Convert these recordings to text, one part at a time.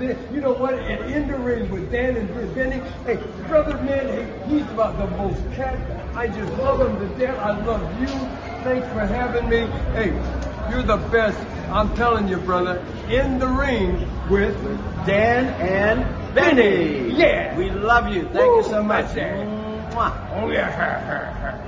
you know what? And in the ring with Dan and Benny, hey, brother, man, he's about the most cat. I just love him to death. I love you. Thanks for having me. Hey, you're the best. I'm telling you, brother. In the ring with Dan and Benny. Yeah. We love you. Thank you so much. Mwah. Oh yeah.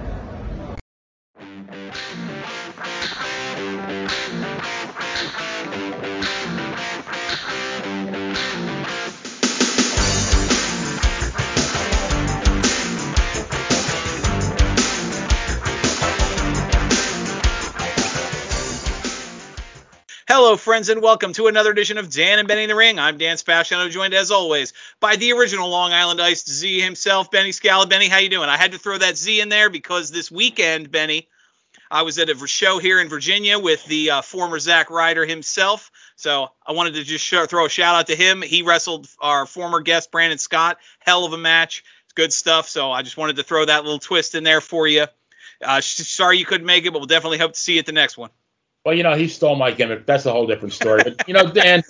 Hello, friends, and welcome to another edition of Dan and Benny in the Ring. I'm Dan Spasciano, joined as always by the original Long Island Iced Z himself, Benny Scala. Benny, how you doing? I had to throw that Z in there because this weekend, Benny, I was at a show here in Virginia with the uh, former Zack Ryder himself. So I wanted to just throw a shout out to him. He wrestled our former guest Brandon Scott. Hell of a match. It's good stuff. So I just wanted to throw that little twist in there for you. Uh, sorry you couldn't make it, but we'll definitely hope to see you at the next one. Well, you know, he stole my gimmick. That's a whole different story. But you know, Dan,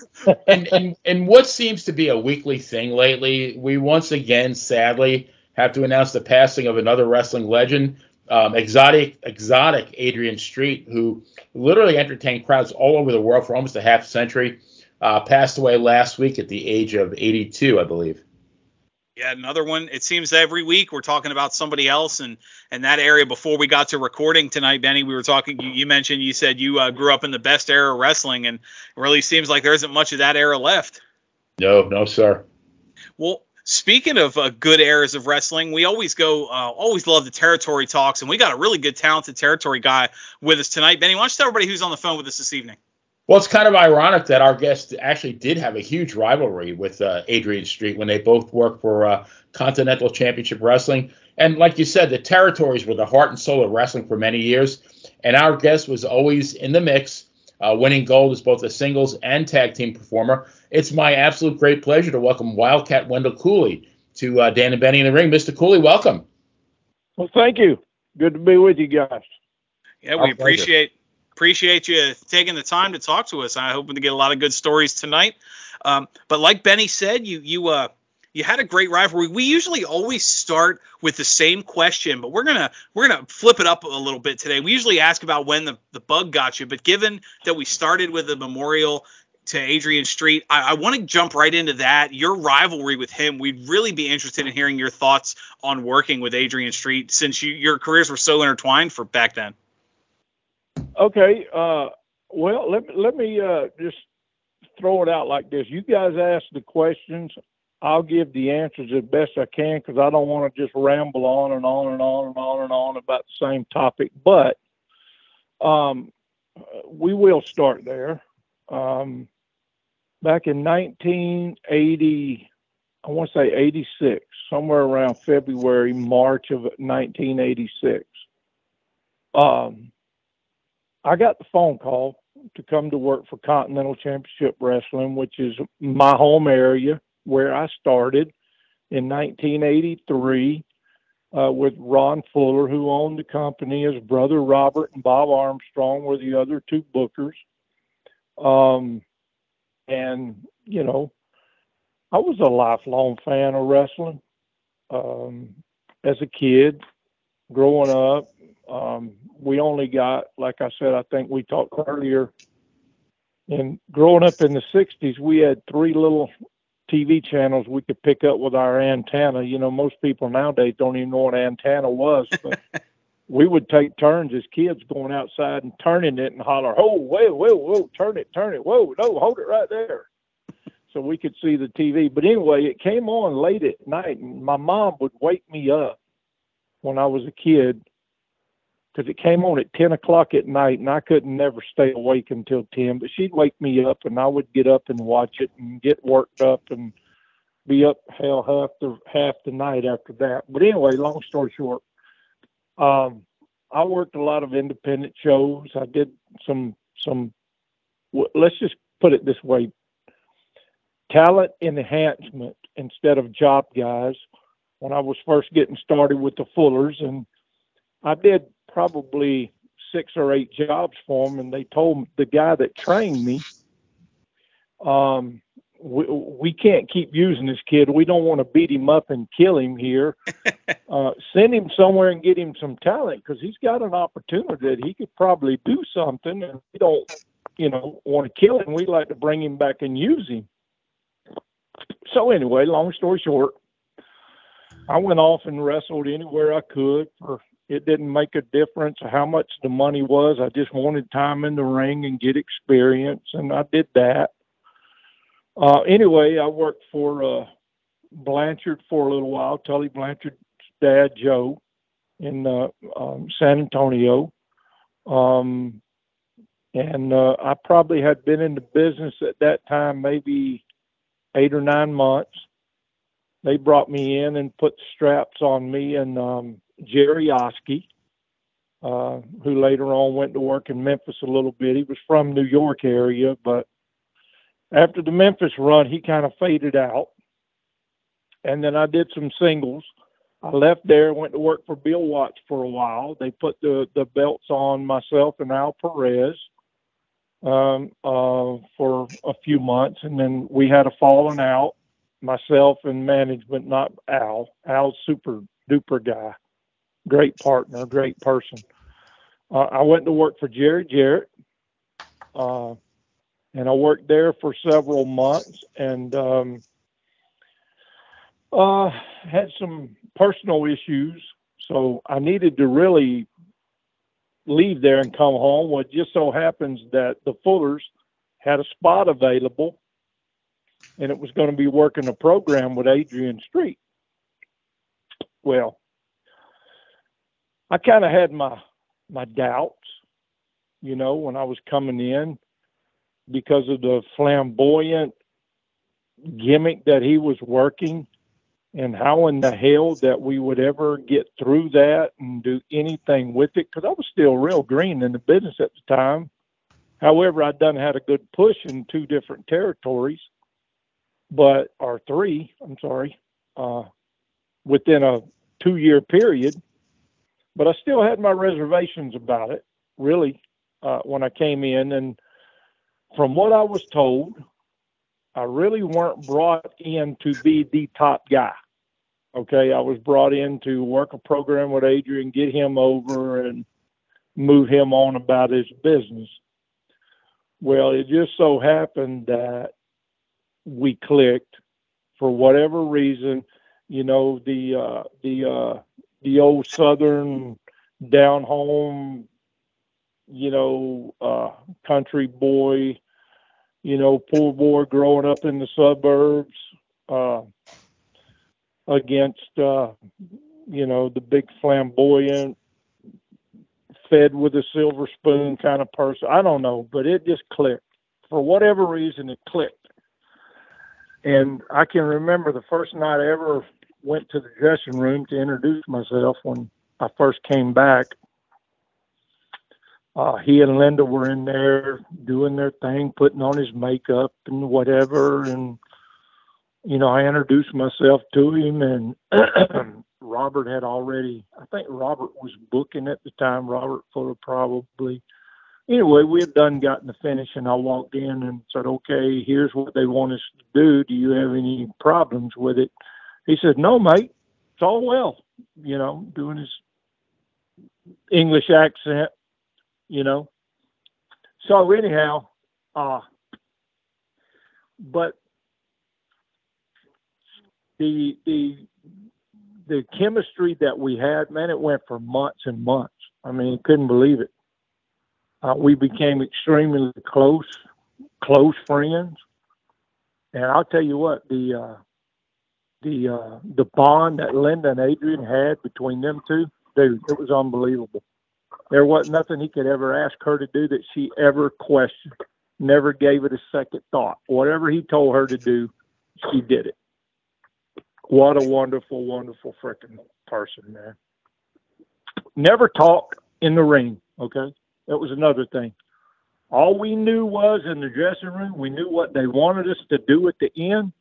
and, and and what seems to be a weekly thing lately, we once again, sadly, have to announce the passing of another wrestling legend, um, exotic exotic Adrian Street, who literally entertained crowds all over the world for almost a half century. Uh, passed away last week at the age of 82, I believe. Yeah, another one. It seems every week we're talking about somebody else, and and that area. Before we got to recording tonight, Benny, we were talking. You, you mentioned you said you uh, grew up in the best era of wrestling, and it really seems like there isn't much of that era left. No, no, sir. Well, speaking of uh, good eras of wrestling, we always go, uh, always love the territory talks, and we got a really good, talented territory guy with us tonight. Benny, why don't you tell everybody who's on the phone with us this evening? Well, it's kind of ironic that our guest actually did have a huge rivalry with uh, Adrian Street when they both worked for uh, Continental Championship Wrestling. And like you said, the territories were the heart and soul of wrestling for many years. And our guest was always in the mix, uh, winning gold as both a singles and tag team performer. It's my absolute great pleasure to welcome Wildcat Wendall Cooley to uh, Dan and Benny in the Ring. Mr. Cooley, welcome. Well, thank you. Good to be with you guys. Yeah, we appreciate appreciate you taking the time to talk to us. I hope to get a lot of good stories tonight. Um, but like Benny said, you you uh you had a great rivalry. We usually always start with the same question, but we're gonna we're gonna flip it up a little bit today. We usually ask about when the, the bug got you, but given that we started with a memorial to Adrian Street, I, I want to jump right into that. Your rivalry with him, we'd really be interested in hearing your thoughts on working with Adrian Street since you, your careers were so intertwined for back then. Okay. Uh, well, let, let me uh, just throw it out like this. You guys ask the questions. I'll give the answers as best I can because I don't want to just ramble on and on and on and on and on about the same topic. But um, we will start there. Um, back in 1980, I want to say 86, somewhere around February, March of 1986. Um, I got the phone call to come to work for Continental Championship Wrestling, which is my home area where I started in 1983 uh, with Ron Fuller, who owned the company. His brother Robert and Bob Armstrong were the other two bookers. Um, and, you know, I was a lifelong fan of wrestling. Um, as a kid, growing up, um, we only got, like I said, I think we talked earlier. And growing up in the '60s, we had three little TV channels we could pick up with our antenna. You know, most people nowadays don't even know what antenna was, but we would take turns as kids going outside and turning it and holler, "Oh, whoa, whoa, whoa, turn it, turn it, whoa, no, hold it right there." So we could see the TV. But anyway, it came on late at night, and my mom would wake me up when I was a kid because it came on at 10 o'clock at night and I couldn't never stay awake until 10. But she'd wake me up and I would get up and watch it and get worked up and be up hell half the half the night after that. But anyway, long story short, um, I worked a lot of independent shows. I did some some. Let's just put it this way: talent enhancement instead of job guys. When I was first getting started with the Fullers, and I did probably six or eight jobs for them, and they told the guy that trained me, um, we, we can't keep using this kid. We don't want to beat him up and kill him here. uh, send him somewhere and get him some talent because he's got an opportunity that he could probably do something. And we don't, you know, want to kill him. We'd like to bring him back and use him. So anyway, long story short, I went off and wrestled anywhere I could for it didn't make a difference how much the money was. I just wanted time in the ring and get experience, and I did that. Uh, anyway, I worked for uh, Blanchard for a little while. Tully Blanchard's dad, Joe, in uh, um, San Antonio. Um, and uh, I probably had been in the business at that time maybe eight or nine months. They brought me in and put straps on me and um, Jerry Oske, uh, who later on went to work in Memphis a little bit. He was from New York area, but after the Memphis run, he kind of faded out. And then I did some singles. I left there, went to work for Bill Watts for a while. They put the, the belts on myself and Al Perez um, uh, for a few months, and then we had a falling out. Myself and management, not Al. Al's super duper guy, great partner, great person. Uh, I went to work for Jerry Jarrett, uh, and I worked there for several months, and um, uh, had some personal issues, so I needed to really leave there and come home. Well, it just so happens that the Fullers had a spot available, and it was going to be working a program with Adrian Street. Well, I kind of had my my doubts, you know, when I was coming in because of the flamboyant gimmick that he was working and how in the hell that we would ever get through that and do anything with it because I was still real green in the business at the time. However, I'd done had a good push in two different territories, but or three, I'm sorry, uh, within a two year period. But I still had my reservations about it, really, uh, when I came in. And from what I was told, I really weren't brought in to be the top guy. Okay, I was brought in to work a program with Adrian, get him over, and move him on about his business. Well, it just so happened that we clicked for whatever reason. You know, the uh, the uh, the old Southern down home, you know, uh, country boy you know, poor boy growing up in the suburbs uh, against, uh, you know, the big flamboyant, fed with a silver spoon kind of person. I don't know, but it just clicked. For whatever reason, it clicked. And I can remember the first night I ever went to the dressing room to introduce myself when I first came back uh, he and Linda were in there doing their thing, putting on his makeup and whatever. And, you know, I introduced myself to him and Robert had already, I think Robert was booking at the time, Robert Fuller probably. Anyway, we had done gotten the finish and I walked in and said, okay, here's what they want us to do. Do you have any problems with it? He said, no, mate, it's all well, you know, doing his English accent you know. So anyhow, uh, but the the the chemistry that we had, man, it went for months and months. I mean, couldn't believe it. Uh, we became extremely close, close friends. And I'll tell you what, the uh, the uh, the bond that Linda and Adrian had between them two, dude, it was unbelievable. There wasn't nothing he could ever ask her to do that she ever questioned. Never gave it a second thought. Whatever he told her to do, she did it. What a wonderful, wonderful freaking person, man. Never talked in the ring, okay? That was another thing. All we knew was in the dressing room, we knew what they wanted us to do at the end,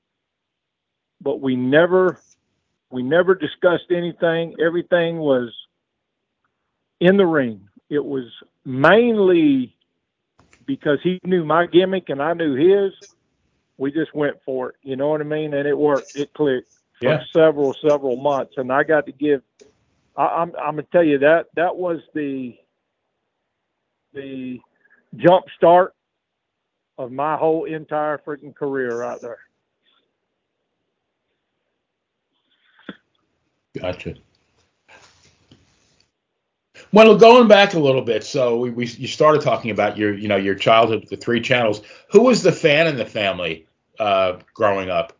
but we never we never discussed anything. Everything was in the ring. It was mainly because he knew my gimmick and I knew his, we just went for it. You know what I mean? And it worked. It clicked for Yeah. several several months, and I got to give. I, I'm I'm gonna tell you that that was the the jump start of my whole entire freaking career right there. Gotcha. Well, going back a little bit, so we, we you started talking about your you know your childhood the three channels. Who was the fan in the family uh, growing up?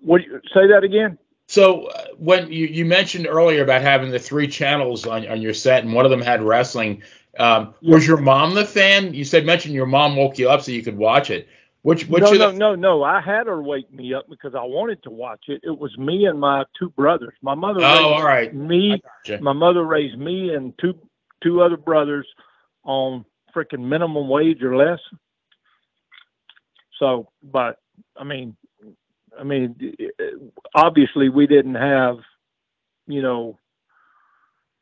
What do you, say that again? So uh, when you, you mentioned earlier about having the three channels on, on your set and one of them had wrestling, um, was your mom the fan? You said mentioned your mom woke you up so you could watch it. Which which no, no, the, no, no. I had her wake me up because I wanted to watch it. It was me and my two brothers. My mother Oh, raised all right. me. Gotcha. My mother raised me and two two other brothers on freaking minimum wage or less. So, but I mean, I mean, obviously we didn't have, you know,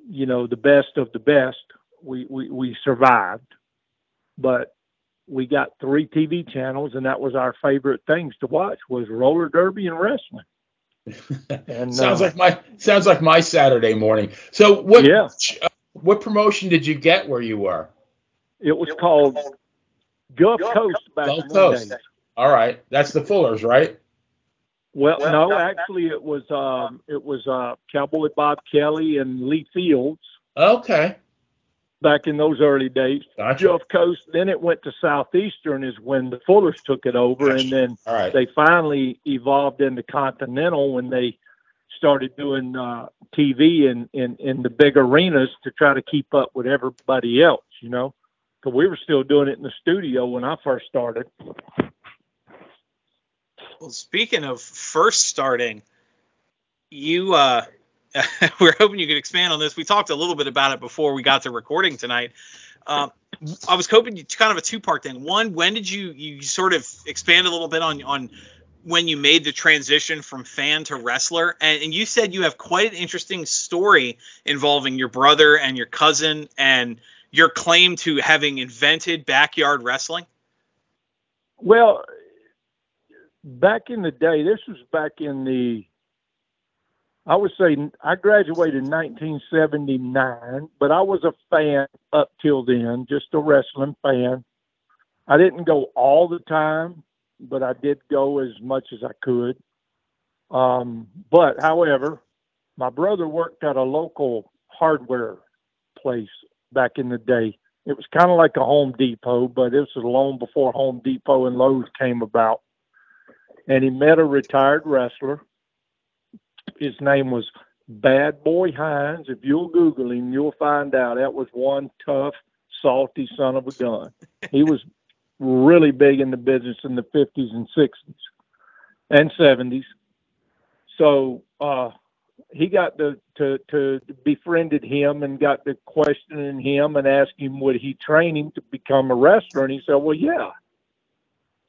you know the best of the best. We we we survived, but we got three TV channels, and that was our favorite things to watch was roller derby and wrestling. And sounds uh, like my sounds like my Saturday morning. So what Yeah. uh, what promotion did you get where you were? it was called Gulf Coast back Gulf in Coast. day. All right, that's the Fullers, right? Well, no, actually, it was um, it was uh, Cowboy Bob Kelly and Lee Fields Okay, back in those early days. gotcha. Gulf Coast. Then it went to Southeastern, is when the Fullers took it over, and then All right, they finally evolved into Continental when they started doing uh, TV in, in in the big arenas to try to keep up with everybody else. You know, because we were still doing it in the studio when I first started. Well, speaking of first starting, you uh we're hoping you could expand on this. We talked a little bit about it before we got to recording tonight. Um, I was hoping you kind of a two part thing. One, when did you you sort of expand a little bit on on when you made the transition from fan to wrestler? And, and you said you have quite an interesting story involving your brother and your cousin and your claim to having invented backyard wrestling. Well, back in the day, this was back in the, I would say I graduated in 1979, but I was a fan up till then, just a wrestling fan. I didn't go all the time, but I did go as much as I could. Um, but however, my brother worked at a local hardware place back in the day. It was kind of like a Home Depot, but this was long before Home Depot and Lowe's came about. And he met a retired wrestler. His name was Bad Boy Hines. If you'll Google him, you'll find out that was one tough, salty son of a gun. He was really big in the business in the 50s and 60s and 70s. So uh, he got to, to to befriended him and got to questioning him and asking him would he train him to become a wrestler, and he said, "Well, yeah."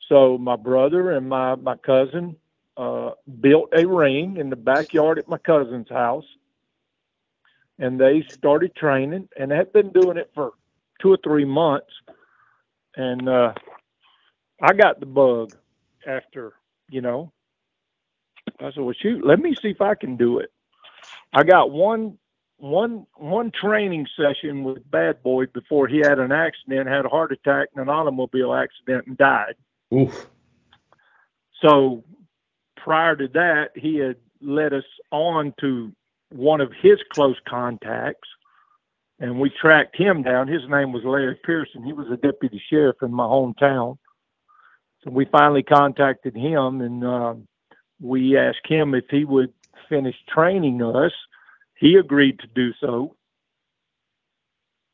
So my brother and my my cousin uh, built a ring in the backyard at my cousin's house, and they started training, and had been doing it for two or three months, and uh, I got the bug after you know. I said, "Well, shoot, let me see if I can do it." I got one one one training session with Bad Boy before he had an accident, had a heart attack in an automobile accident, and died. Oof. So prior to that, he had led us on to one of his close contacts, and we tracked him down. His name was Larry Pearson. He was a deputy sheriff in my hometown. So we finally contacted him, and uh, we asked him if he would finish training us. He agreed to do so,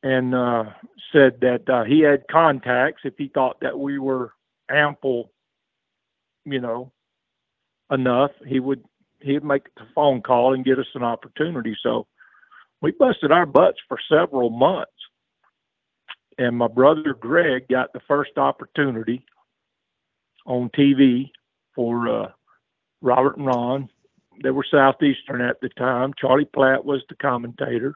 and uh, said that uh, he had contacts if he thought that we were ample you know, enough, he would he'd make the phone call and get us an opportunity. So we busted our butts for several months. And my brother Greg got the first opportunity on TV for uh, Robert and Ron. They were Southeastern at the time. Charlie Platt was the commentator.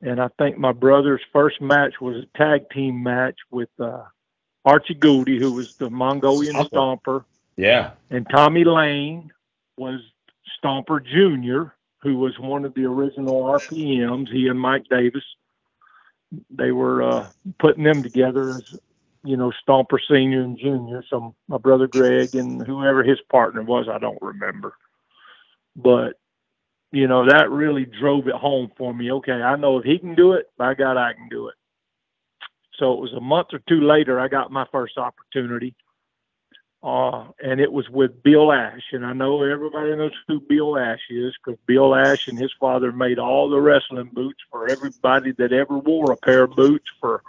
And I think my brother's first match was a tag team match with uh, Archie Gouldie, who was the Mongolian Stomper. Yeah. And Tommy Lane was Stomper Jr., who was one of the original RPMs. He and Mike Davis, they were uh, putting them together as, you know, Stomper Senior and Junior. So my brother Greg and whoever his partner was, I don't remember. But you know, that really drove it home for me. Okay, I know if he can do it, by God, I can do it. So it was a month or two later, I got my first opportunity. Uh, and it was with Bill Ash. And I know everybody knows who Bill Ash is because Bill Ash and his father made all the wrestling boots for everybody that ever wore a pair of boots for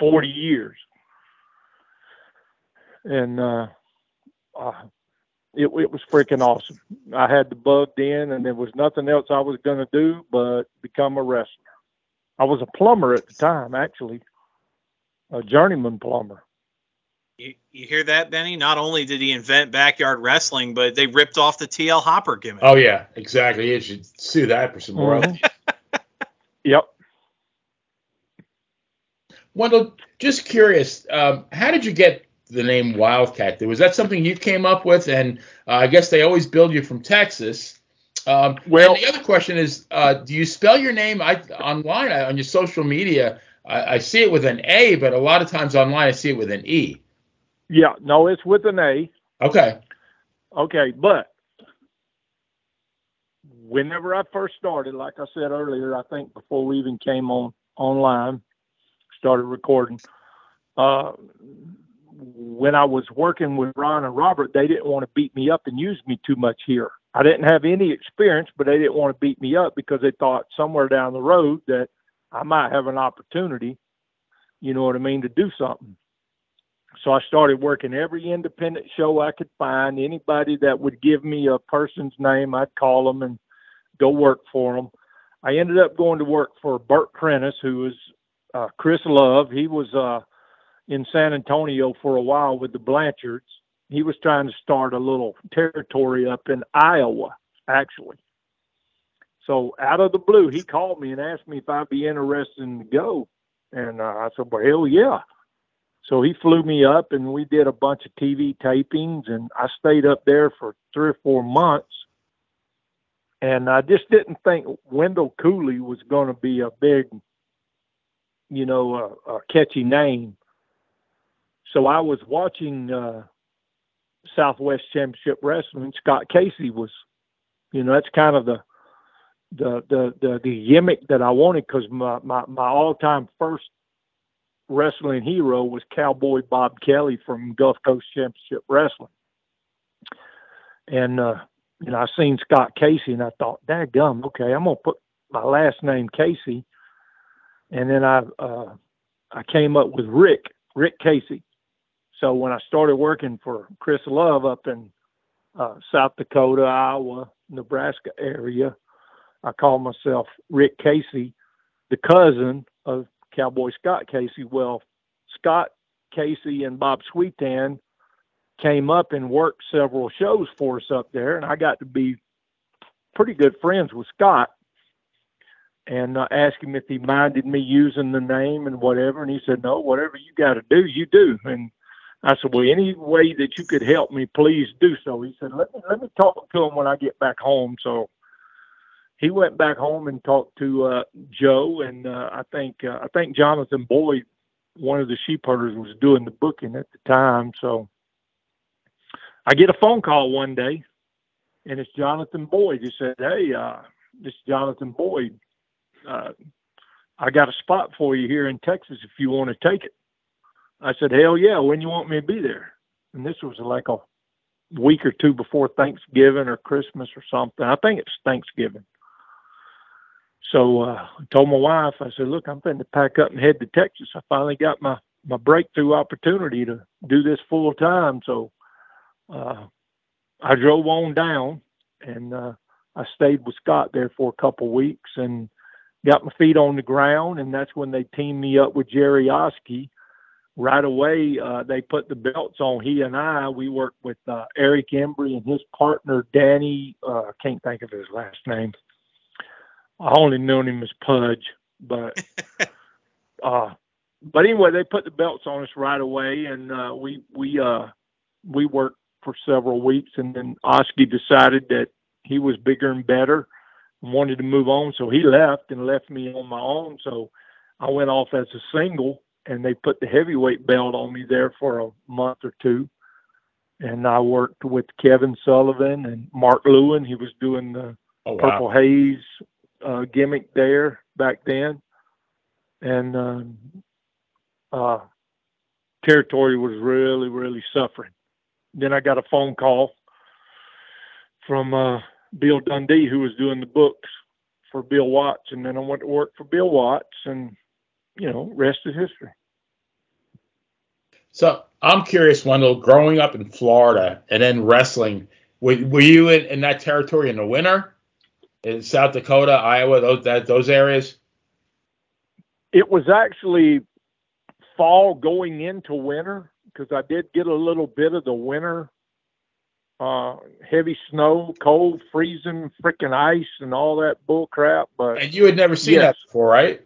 40 years. And uh, uh, it, it was freaking awesome. I had the bug in, and there was nothing else I was going to do but become a wrestler. I was a plumber at the time, actually, a journeyman plumber. You, you hear that, Benny? Not only did he invent backyard wrestling, but they ripped off the TL Hopper gimmick. Oh yeah, exactly. You should sue that for some royalties. Mm-hmm. yep. Wendall, just curious, um, how did you get the name Wildcat. Was that something you came up with? And uh, I guess they always build you from Texas. Um, well, the other question is, uh, do you spell your name I, online on your social media? I, I, see it with an A, but a lot of times online I see it with an E. Yeah, no, it's with an A. Okay. Okay, but whenever I first started, like I said earlier, I think before we even came on online, started recording. Uh, when I was working with Ron and Robert, they didn't want to beat me up and use me too much here. I didn't have any experience, but they didn't want to beat me up because they thought somewhere down the road that I might have an opportunity, you know what I mean, to do something. So I started working every independent show I could find. Anybody that would give me a person's name, I'd call them and go work for them. I ended up going to work for Bert Prentice, who was uh, Chris Love. He was uh, in San Antonio for a while with the Blanchards. He was trying to start a little territory up in Iowa, actually. So out of the blue, he called me and asked me if I'd be interested in to go. And uh, I said, well, hell yeah. So he flew me up and we did a bunch of TV tapings and I stayed up there for three or four months. And I just didn't think Wendall Cooley was going to be a big, you know, a, a catchy name so I was watching uh, Southwest Championship Wrestling. Scott Casey was, you know, that's kind of the the the the, the gimmick that I wanted because my, my my all time first wrestling hero was Cowboy Bob Kelly from Gulf Coast Championship Wrestling. And uh, you know, I seen Scott Casey and I thought, gum, okay, I'm gonna put my last name Casey. And then I uh, I came up with Rick, Rick Casey. So when I started working for Chris Love up in uh, South Dakota, Iowa, Nebraska area, I called myself Rick Casey, the cousin of Cowboy Scott Casey. Well, Scott Casey and Bob Sweetan came up and worked several shows for us up there, and I got to be pretty good friends with Scott and uh, asked him if he minded me using the name and whatever. And he said, no, whatever you got to do, you do. And I said, well, any way that you could help me, please do so. He said, let me, let me talk to him when I get back home. So he went back home and talked to uh, Joe, and uh, I think uh, I think Jonathan Boyd, one of the sheep herders, was doing the booking at the time. So I get a phone call one day, and it's Jonathan Boyd. He said, "Hey, uh, this is Jonathan Boyd. Uh, I got a spot for you here in Texas if you want to take it." I said, hell yeah, when you want me to be there? And this was like a week or two before Thanksgiving or Christmas or something. I think it's Thanksgiving. So uh, I told my wife, I said, look, I'm going to pack up and head to Texas. I finally got my, my breakthrough opportunity to do this full time. So uh, I drove on down and uh, I stayed with Scott there for a couple weeks and got my feet on the ground. And that's when they teamed me up with Jerry Oske right away uh, they put the belts on. He and I, we worked with uh, Eric Embry and his partner Danny. Uh, I can't think of his last name. I only known him as Pudge, but uh, but anyway, they put the belts on us right away, and uh, we we uh, we worked for several weeks, and then Oske decided that he was bigger and better, and wanted to move on, so he left and left me on my own. So I went off as a single, and they put the heavyweight belt on me there for a month or two, and I worked with Kevin Sullivan and Mark Lewin. He was doing the oh, wow. Purple Haze uh, gimmick there back then, and um, uh, territory was really, really suffering. Then I got a phone call from uh, Bill Dundee, who was doing the books for Bill Watts, and then I went to work for Bill Watts, and you know, rest is history. So I'm curious, Wendall, growing up in Florida and then wrestling, were, were you in, in that territory in the winter? In South Dakota, Iowa, those that those areas? It was actually fall going into winter because I did get a little bit of the winter uh, heavy snow, cold, freezing, freaking ice, and all that bull crap. But and you had never seen yes. that before, right?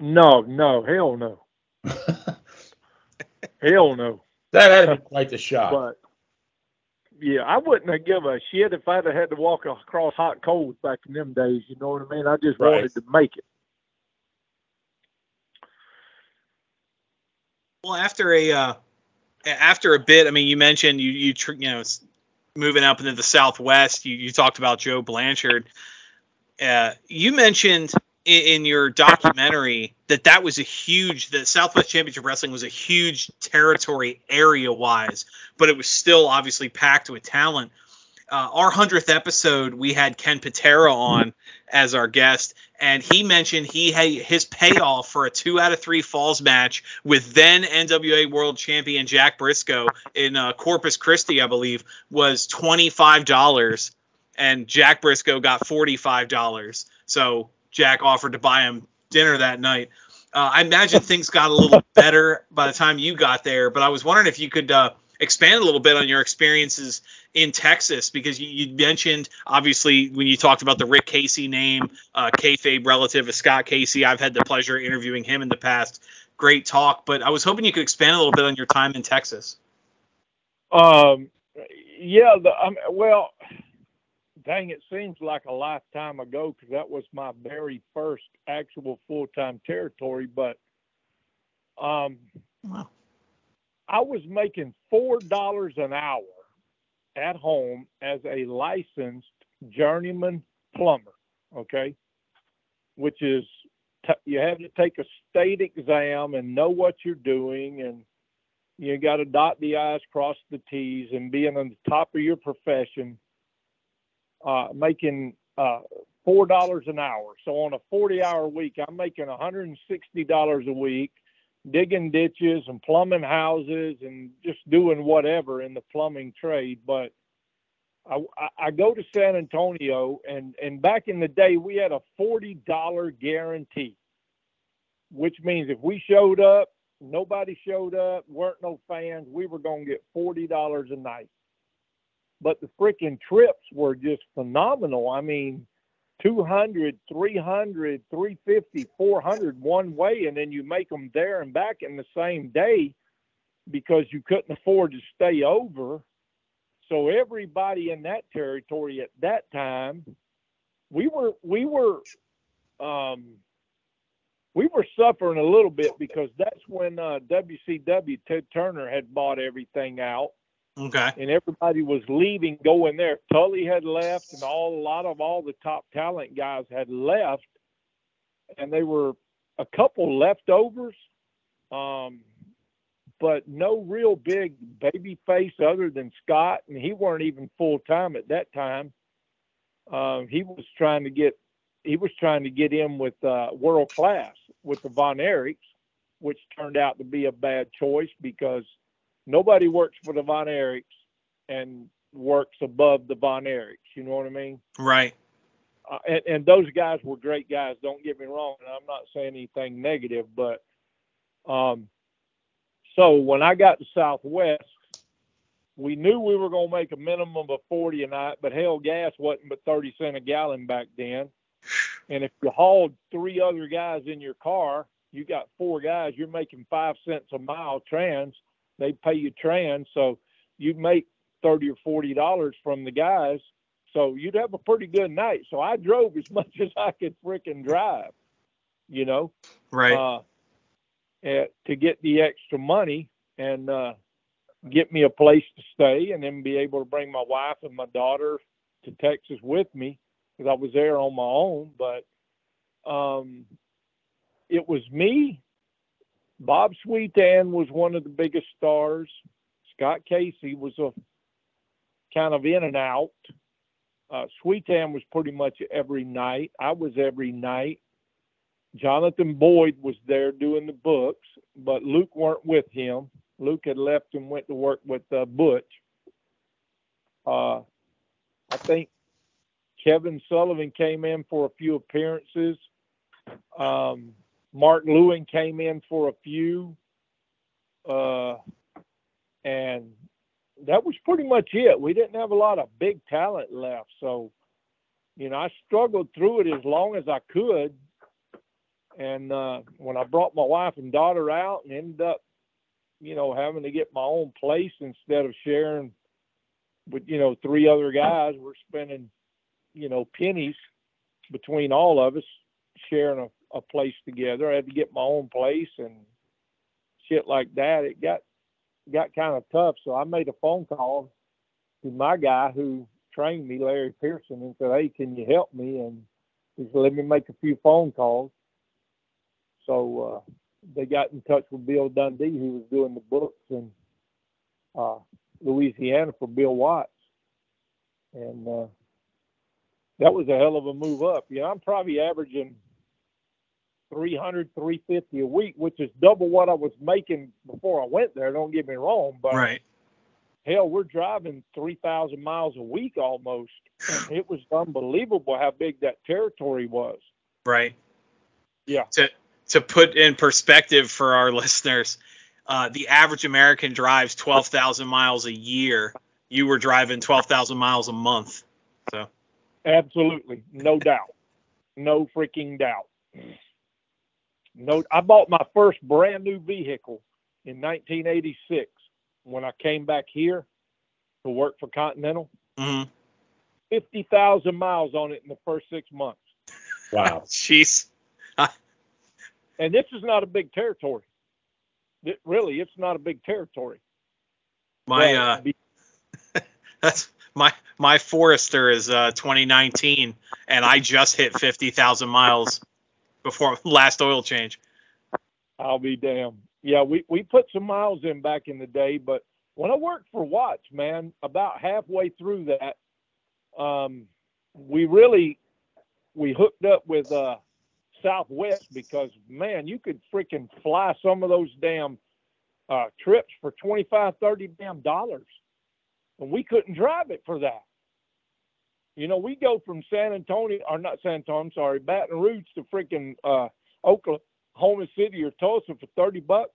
No, no, hell no, hell no. That had to be quite the shock. But yeah, I wouldn't have given a shit if I'd have had to walk across hot coals back in them days. You know what I mean? I just right. wanted to make it. Well, after a uh, after a bit, I mean, you mentioned you you you know moving up into the Southwest. You you talked about Joe Blanchard. Uh, you mentioned in, your documentary that that was a huge the Southwest Championship Wrestling was a huge territory area wise, but it was still obviously packed with talent. Uh, our hundredth episode, we had Ken Patera on as our guest, and he mentioned he had his payoff for a two out of three falls match with then NWA World Champion Jack Briscoe in uh, Corpus Christi, I believe, was twenty five dollars, and Jack Briscoe got forty five dollars. So Jack offered to buy him dinner that night. Uh, I imagine things got a little better by the time you got there, but I was wondering if you could uh, expand a little bit on your experiences in Texas because you, you, mentioned obviously when you talked about the Rick Casey name, uh, kayfabe relative of Scott Casey. I've had the pleasure of interviewing him in the past. Great talk, but I was hoping you could expand a little bit on your time in Texas. Um, yeah, the, um, well, dang, it seems like a lifetime ago because that was my very first actual full time territory. But um, wow. I was making four dollars an hour at home as a licensed journeyman plumber. Okay, which is t- you have to take a state exam and know what you're doing, and you got to dot the i's, cross the t's, and being on the top of your profession. Uh, making uh, four dollars an hour. So on a forty-hour week, I'm making one hundred and sixty dollars a week digging ditches and plumbing houses and just doing whatever in the plumbing trade. But I, I go to San Antonio, and, and back in the day, we had a $40 guarantee, which means if we showed up, nobody showed up, weren't no fans, we were to get $40 a night. But the freaking trips were just phenomenal. I mean, 200, 300, 350, 400 one way, and then you make them there and back in the same day because you couldn't afford to stay over. So everybody in that territory at that time, we were we were um, we were suffering a little bit because that's when uh, WCW Ted Turner had bought everything out Okay. And everybody was leaving, going there. Tully had left, and all a lot of all the top talent guys had left, and they were a couple leftovers, um, but no real big baby face other than Scott, and he weren't even full time at that time. Um, he was trying to get he was trying to get in with uh, world class with the Von Erichs, which turned out to be a bad choice because nobody works for the Von Erichs and works above the Von Erichs. You know what I mean? Right. Uh, and, and those guys were great guys. Don't get me wrong. And I'm not saying anything negative, but um, so when I got to Southwest, we knew we were going to make a minimum of 40 a night, but hell, gas wasn't but 30 cent a gallon back then. And if you hauled three other guys in your car, you got four guys, you're making five cents a mile trans. They pay you trans, so you make thirty or forty dollars from the guys. So you'd have a pretty good night. So I drove as much as I could freaking drive, you know, Right. uh, eh, to get the extra money and uh, get me a place to stay, and then be able to bring my wife and my daughter to Texas with me because I was there on my own. But um, it was me. Bob Sweetan was one of the biggest stars. Scott Casey was a kind of in and out. Uh, Sweetan was pretty much every night. I was every night. Jonathan Boyd was there doing the books, but Luke weren't with him. Luke had left and went to work with uh, Butch. Uh, I think Kevin Sullivan came in for a few appearances. Um, Mark Lewin came in for a few. Uh, and that was pretty much it. We didn't have a lot of big talent left. So, you know, I struggled through it as long as I could. And uh, when I brought my wife and daughter out and ended up, you know, having to get my own place instead of sharing with, you know, three other guys, we're spending, you know, pennies between all of us sharing a, a place together. I had to get my own place and shit like that. It got got kind of tough. So I made a phone call to my guy who trained me, Larry Pearson, and said, Hey, can you help me? And he said, Let me make a few phone calls. So uh, they got in touch with Bill Dundee, who was doing the books in uh, Louisiana for Bill Watts. And uh, that was a hell of a move up. Yeah, I'm probably averaging 300, 350 a week, which is double what I was making before I went there. Don't get me wrong, but right. hell, we're driving 3,000 miles a week almost. And it was unbelievable how big that territory was. Right. Yeah. To to put in perspective for our listeners, uh, the average American drives 12,000 miles a year. You were driving 12,000 miles a month. So. Absolutely, no doubt, no freaking doubt. No, I bought my first brand new vehicle in 1986 when I came back here to work for Continental. Mm-hmm. 50,000 miles on it in the first six months. Wow. Jeez. And this is not a big territory. It, really, it's not a big territory. My uh, be- that's my my Forester is uh 2019, and I just hit 50,000 miles before last oil change. I'll be damned. Yeah, we, we put some miles in back in the day, but when I worked for Watts, man, about halfway through that, um, we really we hooked up with uh, Southwest because man, you could freaking fly some of those damn uh, trips for 25, 30 damn dollars, and we couldn't drive it for that. You know, we go from San Antonio, or not San Antonio, I'm sorry, Baton Rouge to freaking uh, Oklahoma City or Tulsa for 30 bucks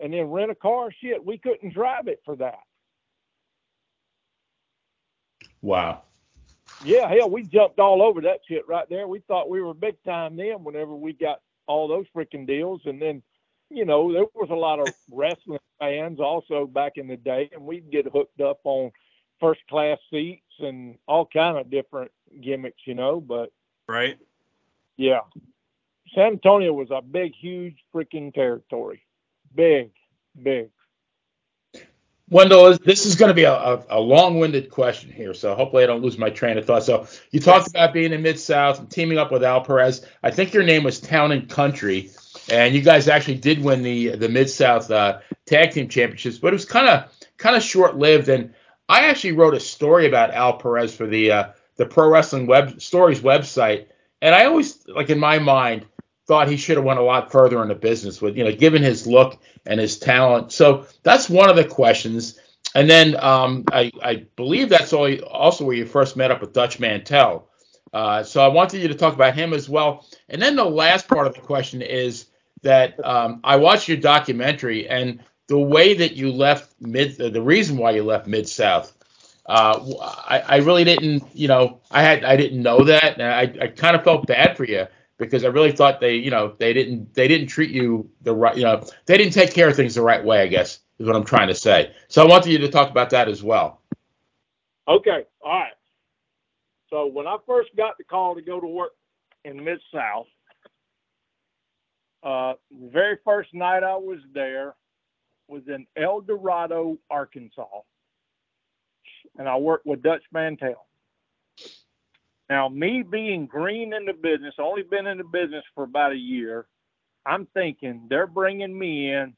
and then rent a car. Shit, we couldn't drive it for that. Wow. Yeah, hell, we jumped all over that shit right there. We thought we were big time then whenever we got all those freaking deals. And then, you know, there was a lot of wrestling fans also back in the day, and we'd get hooked up on first class seats and all kind of different gimmicks, you know. But Right. yeah, San Antonio was a big, huge freaking territory. Big, big. Wendall, this is going to be a, a, a long-winded question here, so hopefully I don't lose my train of thought. So you talked about being in Mid South and teaming up with Al Perez. I think your name was Town and Country, and you guys actually did win the the Mid South uh, Tag Team Championships, but it was kind of kind of short-lived. And I actually wrote a story about Al Perez for the uh, the Pro Wrestling Web Stories website, and I always like in my mind thought he should have went a lot further in the business with you know given his look and his talent. So that's one of the questions. And then um, I, I believe that's also where you first met up with Dutch Mantell. Uh, so I wanted you to talk about him as well. And then the last part of the question is that um, I watched your documentary and the way that you left mid, the reason why you left Mid South. Uh, I, I really didn't, you know, I had I didn't know that, and I, I kind of felt bad for you because I really thought they, you know, they didn't they didn't treat you the right, you know, they didn't take care of things the right way. I guess is what I'm trying to say. So I wanted you to talk about that as well. Okay, all right. So when I first got the call to go to work in Mid South, uh, the very first night I was there was in El Dorado, Arkansas, and I worked with Dutch Mantell. Now, me being green in the business, only been in the business for about a year, I'm thinking they're bringing me in.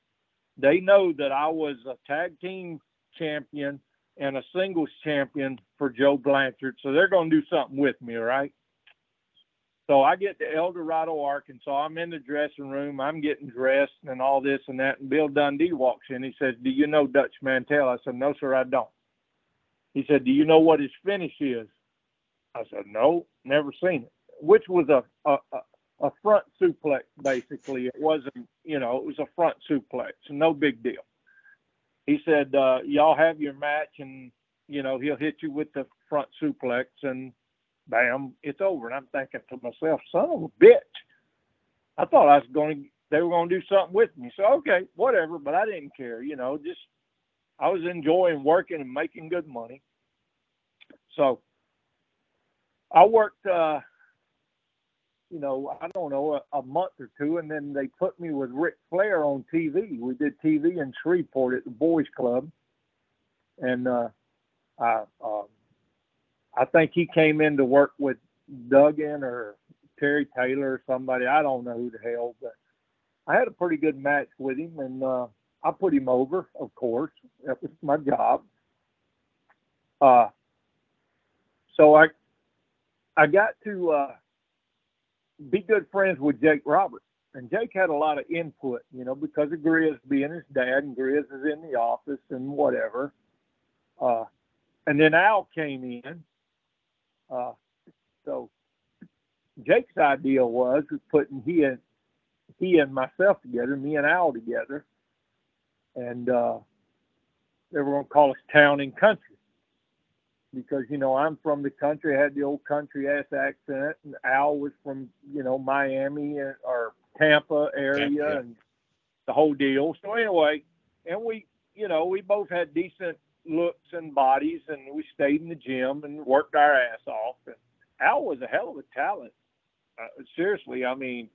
They know that I was a tag team champion and a singles champion for Joe Blanchard, so they're going to do something with me, right? So I get to El Dorado, Arkansas. I'm in the dressing room. I'm getting dressed and all this and that. And Bill Dundee walks in. He says, "Do you know Dutch Mantell?" I said, "No, sir, I don't." He said, "Do you know what his finish is?" I said, no, never seen it. Which was a, a, a front suplex, basically. It wasn't, you know, it was a front suplex, no big deal. He said, uh, y'all have your match and, you know, he'll hit you with the front suplex and bam, it's over. And I'm thinking to myself, son of a bitch. I thought I was going to, they were going to do something with me. So, okay, whatever, but I didn't care, you know, just, I was enjoying working and making good money. So I worked, uh, you know, I don't know, a, a, month or two, and then they put me with Ric Flair on TV. We did TV in Shreveport at the Boys Club, and uh, I, uh, I think he came in to work with Duggan or Terry Taylor or somebody. I don't know who the hell, but I had a pretty good match with him, and uh, I put him over, of course. That was my job. Uh, so I I got to uh, be good friends with Jake Roberts. And Jake had a lot of input, you know, because of Grizz being his dad, and Grizz is in the office and whatever. Uh, and then Al came in. Uh, so Jake's idea was putting he and he and myself together, me and Al together, and uh, they were going to call us Town and Country because you know I'm from the country, I had the old country ass accent, and Al was from you know Miami or Tampa area yeah. and the whole deal. So anyway, and we you know we both had decent looks and bodies, and we stayed in the gym and worked our ass off. And Al was a hell of a talent. Uh, seriously, I mean,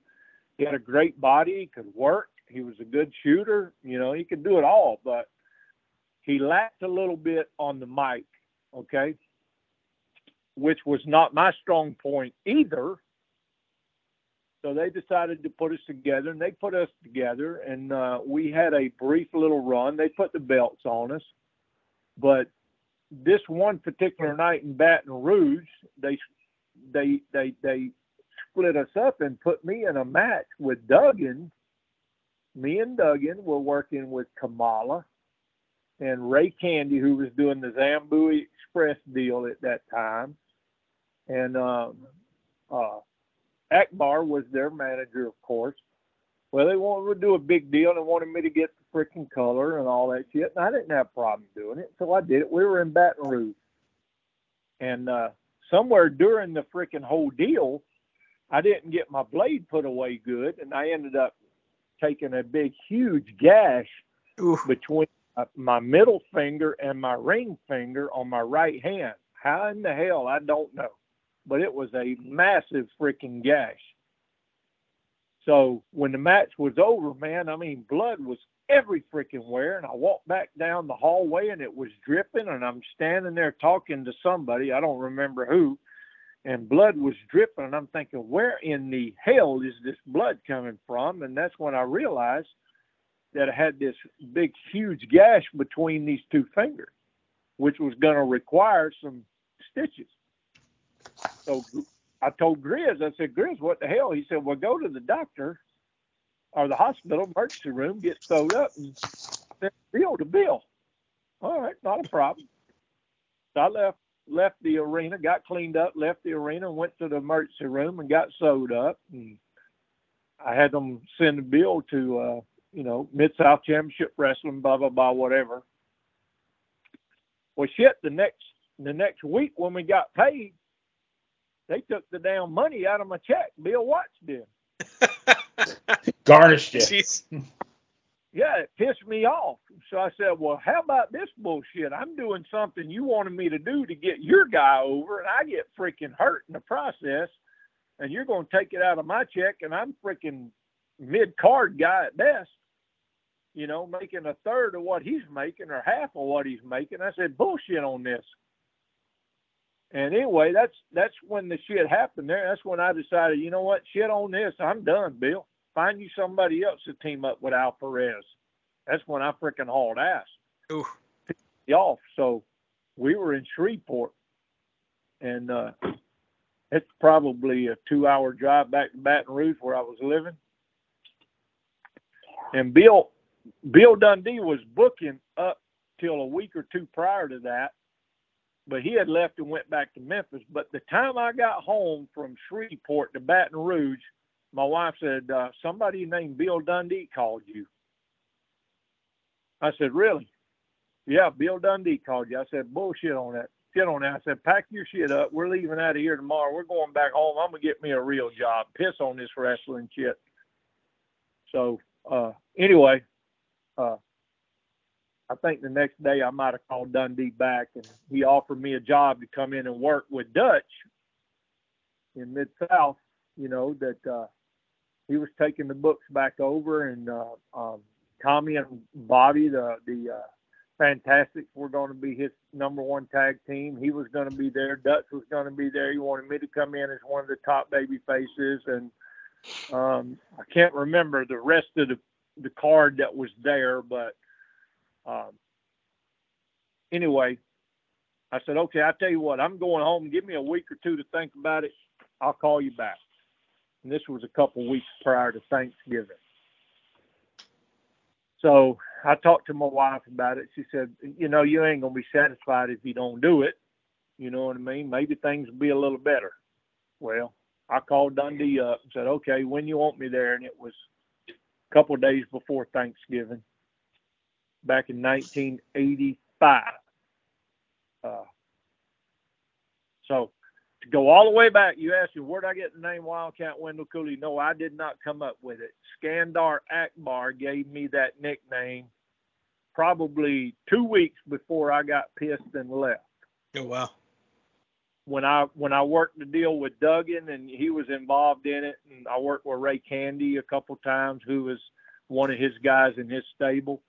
he had a great body, he could work, he was a good shooter. You know, he could do it all, but he lacked a little bit on the mic okay, which was not my strong point either. So they decided to put us together, and they put us together, and uh, we had a brief little run. They put the belts on us, but this one particular night in Baton Rouge, they they they they split us up and put me in a match with Duggan. Me and Duggan were working with Kamala and Ray Candy, who was doing the Zambuie Express deal at that time, and um, uh, Akbar was their manager, of course. Well, they wanted to do a big deal and wanted me to get the freaking color and all that shit, and I didn't have a problem doing it, so I did it. We were in Baton Rouge, and uh, somewhere during the freaking whole deal, I didn't get my blade put away good, and I ended up taking a big, huge gash Oof. between my middle finger and my ring finger on my right hand. How in the hell? I don't know. But it was a massive freaking gash. So when the match was over, man, I mean, blood was every freaking where. And I walked back down the hallway and it was dripping. And I'm standing there talking to somebody. I don't remember who. And blood was dripping. And I'm thinking, where in the hell is this blood coming from? And that's when I realized that I had this big, huge gash between these two fingers, which was going to require some stitches. So I told Grizz, I said, Grizz, what the hell? He said, well, go to the doctor or the hospital emergency room, get sewed up, and send bill to Bill. All right, not a problem. So I left left the arena, got cleaned up, left the arena, went to the emergency room and got sewed up. And I had them send a bill to uh, you know, Mid South Championship Wrestling, blah blah blah, whatever. Well, shit. The next the next week when we got paid, they took the damn money out of my check. Bill Watts did. Garnished it. Jeez. Yeah, it pissed me off. So I said, well, how about this bullshit? I'm doing something you wanted me to do to get your guy over, and I get freaking hurt in the process, and you're going to take it out of my check, and I'm freaking mid card guy at best, you know, making a third of what he's making or half of what he's making. I said, bullshit on this. And anyway, that's that's when the shit happened there. That's when I decided, you know what, shit on this. I'm done, Bill. Find you somebody else to team up with Al Perez. That's when I freaking hauled ass. Ooh. Off. So we were in Shreveport, and uh, it's probably a two-hour drive back to Baton Rouge where I was living. And Bill, Bill Dundee was booking up till a week or two prior to that but he had left and went back to Memphis. But the time I got home from Shreveport to Baton Rouge, my wife said, uh, somebody named Bill Dundee called you. I said, really? Yeah, Bill Dundee called you. I said, bullshit on that. Shit on that. I said, pack your shit up. We're leaving out of here tomorrow. We're going back home. I'm going to get me a real job. Piss on this wrestling shit. So, uh, anyway, uh, I think the next day I might have called Dundee back and he offered me a job to come in and work with Dutch in Mid South, you know, that uh, he was taking the books back over and uh, um, Tommy and Bobby, the, the uh, Fantastics were going to be his number one tag team. He was going to be there. Dutch was going to be there. He wanted me to come in as one of the top baby faces. And um, I can't remember the rest of the, the card that was there, but um, anyway, I said, okay, I tell you what, I'm going home. Give me a week or two to think about it. I'll call you back. And this was a couple weeks prior to Thanksgiving. So I talked to my wife about it. She said, you know, you ain't gonna be satisfied if you don't do it. You know what I mean? Maybe things will be a little better. Well, I called Dundee up and said, okay, when you want me there? And it was a couple days before Thanksgiving back in 1985. Uh, so to go all the way back, you asked me where did I get the name Wildcat Wendall Cooley? No, I did not come up with it. Skandar Akbar gave me that nickname probably two weeks before I got pissed and left. Oh wow. When I when I worked the deal with Duggan and he was involved in it, and I worked with Ray Candy a couple times, who was one of his guys in his stable.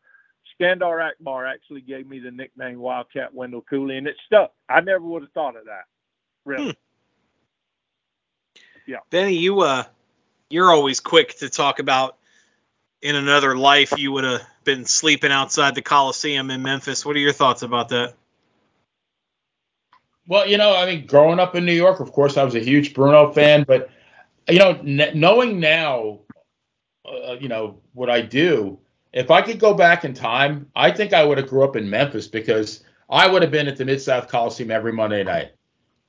Skandar Akbar actually gave me the nickname Wildcat Wendall Cooley, and it stuck. I never would have thought of that. Really. Hmm. Yeah. Benny, you uh, you're always quick to talk about in another life you would have been sleeping outside the Coliseum in Memphis. What are your thoughts about that? Well, you know, I mean, growing up in New York, of course, I was a huge Bruno fan, but you know, n- knowing now, uh, you know, what I do, if I could go back in time, I think I would have grew up in Memphis because I would have been at the Mid South Coliseum every Monday night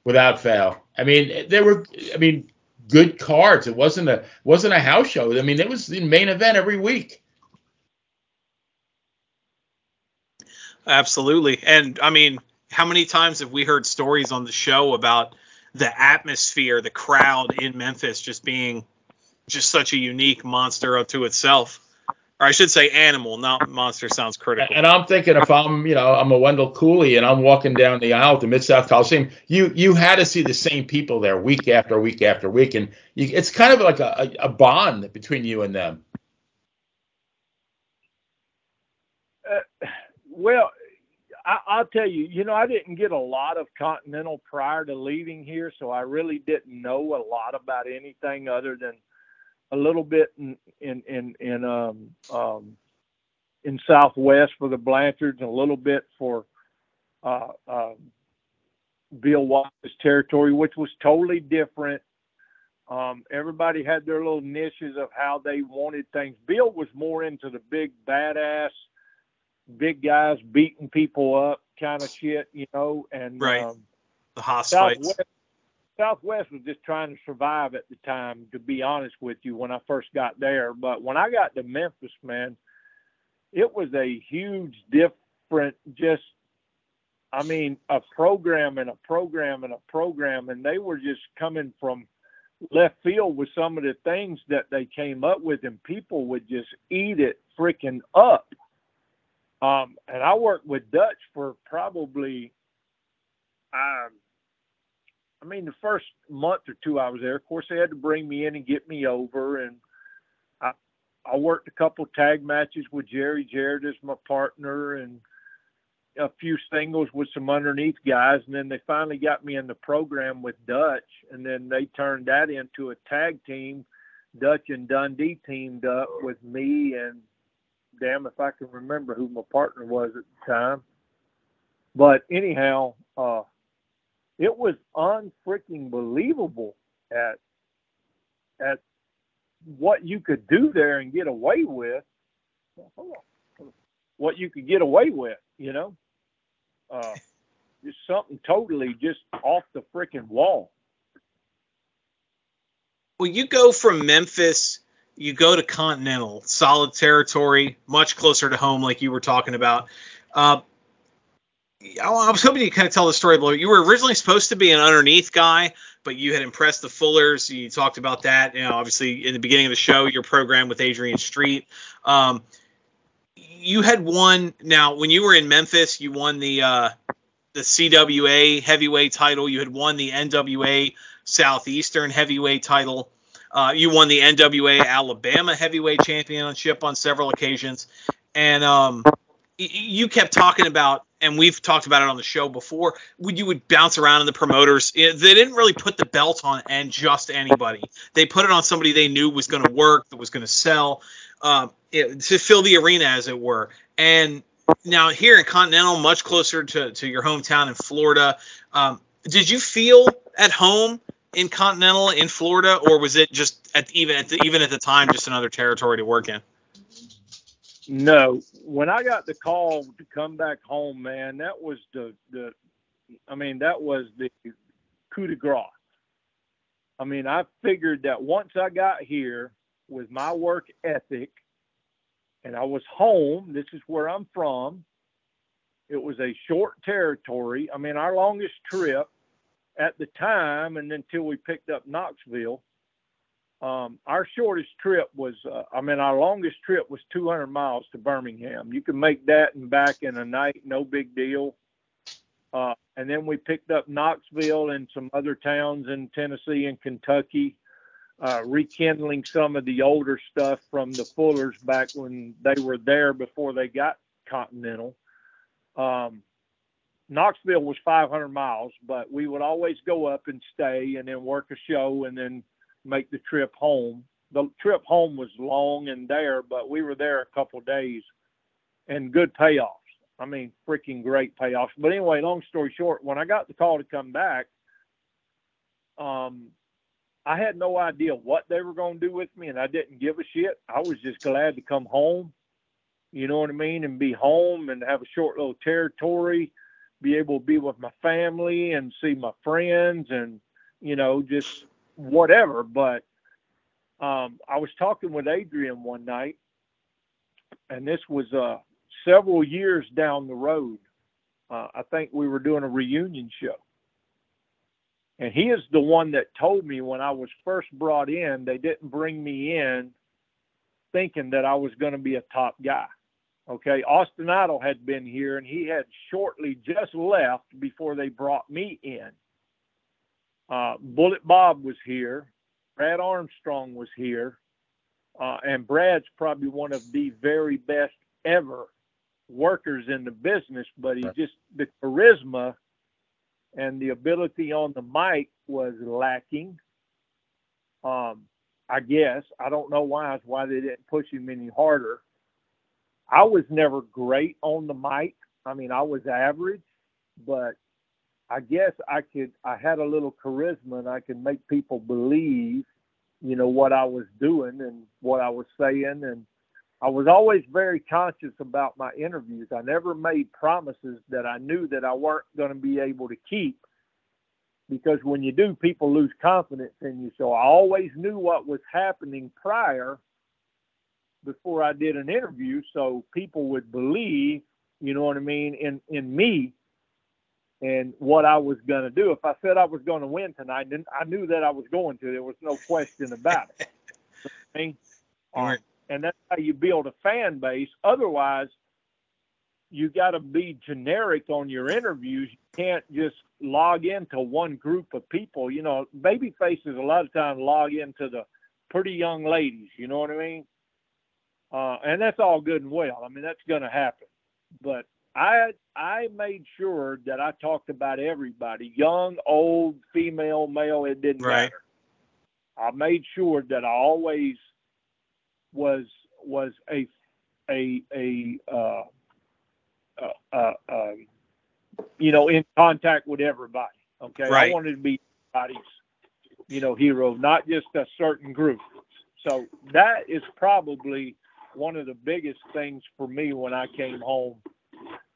without fail. I mean, there were, I mean, good cards. It wasn't a wasn't a house show. I mean, it was the main event every week. Absolutely, and I mean, how many times have we heard stories on the show about the atmosphere, the crowd in Memphis just being just such a unique monster unto itself? Or I should say animal, not monster sounds critical. And I'm thinking if I'm, you know, I'm a Wendall Cooley and I'm walking down the aisle to Mid South Coliseum, you you had to see the same people there week after week after week, and you, it's kind of like a, a, bond between you and them. Uh, well, I, will tell you, you know, I didn't get a lot of Continental prior to leaving here, so I really didn't know a lot about anything other than a little bit in in in, in um, um, in Southwest for the Blanchards, and a little bit for uh, uh, Bill Watts' territory, which was totally different. Um, everybody had their little niches of how they wanted things. Bill was more into the big badass, big guys beating people up kind of shit, you know, and right. Um, the hoss fights. Southwest was just trying to survive at the time, to be honest with you, when I first got there. But when I got to Memphis, man, it was a huge different just I mean, a program and a program and a program, and they were just coming from left field with some of the things that they came up with, and people would just eat it freaking up. Um, and I worked with Dutch for probably, um, I mean, the first month or two I was there. Of course, they had to bring me in and get me over, and I I worked a couple tag matches with Jerry Jarrett as my partner, and a few singles with some underneath guys, and then they finally got me in the program with Dutch, and then they turned that into a tag team. Dutch and Dundee teamed up with me, and damn if I can remember who my partner was at the time. But anyhow, uh, it was unfreaking believable at at what you could do there and get away with. What you could get away with, you know uh, just something totally just off the freaking wall. Well, you go from Memphis, you go to Continental, solid territory, much closer to home, like you were talking about. Uh, I was hoping you kind of tell the story a little. You were originally supposed to be an underneath guy, but you had impressed the Fullers. You talked about that. You know, obviously in the beginning of the show, your program with Adrian Street. Um, you had won now when you were in Memphis, you won the uh, the CWA heavyweight title. You had won the NWA Southeastern heavyweight title. Uh, you won the NWA Alabama heavyweight championship on several occasions, and um, you kept talking about, and we've talked about it on the show before. When you would bounce around in the promoters, it, they didn't really put the belt on and just anybody. They put it on somebody they knew was going to work, that was going to sell um, it, to fill the arena, as it were. And now here in Continental, much closer to, to your hometown in Florida, um, did you feel at home in Continental in Florida, or was it just at even at the, even at the time just another territory to work in? No, when I got the call to come back home, man, that was the the, I mean, that was the coup de grace. I mean, I figured that once I got here, with my work ethic and I was home. This is where I'm from. It was a short territory. I mean, our longest trip at the time, and until we picked up Knoxville, um, our shortest trip was, uh, I mean, our longest trip was 200 miles to Birmingham. You can make that and back in a night, no big deal. Uh, and then we picked up Knoxville and some other towns in Tennessee and Kentucky uh, rekindling some of the older stuff from the Fullers back when they were there before they got Continental. Um, Knoxville was 500 miles, but we would always go up and stay and then work a show and then make the trip home. The trip home was long and there, but we were there a couple days and good payoffs. I mean, freaking great payoffs. But anyway, long story short, when I got the call to come back, um, I had no idea what they were going to do with me, and I didn't give a shit. I was just glad to come home, you know what I mean, and be home and have a short little territory, be able to be with my family and see my friends and, you know, just whatever. But um, I was talking with Adrian one night, and this was uh, several years down the road. Uh, I think we were doing a reunion show and he is the one that told me when I was first brought in, they didn't bring me in thinking that I was going to be a top guy. Okay. Austin Idol had been here and he had shortly just left before they brought me in. Uh, Bullet Bob was here. Brad Armstrong was here. Uh, and Brad's probably one of the very best ever workers in the business, but he just, the charisma and the ability on the mic was lacking. Um, I guess I don't know why. why they didn't push him any harder. I was never great on the mic. I mean, I was average, but I guess I could. I had a little charisma, and I could make people believe, you know, what I was doing and what I was saying, and I was always very conscious about my interviews. I never made promises that I knew that I weren't going to be able to keep because when you do, people lose confidence in you. So I always knew what was happening prior before I did an interview so people would believe, you know what I mean, in, in me and what I was going to do. If I said I was going to win tonight, then I knew that I was going to. There was no question about it. I mean, Right. and that's how you build a fan base. Otherwise, you got to be generic on your interviews. You can't just log into one group of people. You know, baby faces a lot of times log into the pretty young ladies. You know what I mean? Uh, and that's all good and well. I mean, that's going to happen. But I I made sure that I talked about everybody, young, old, female, male. It didn't Right. matter. I made sure that I always was was a a a uh, uh, uh, um, you know in contact with everybody. Okay, Right. I wanted to be everybody's you know hero, not just a certain group. So that is probably one of the biggest things for me when I came home.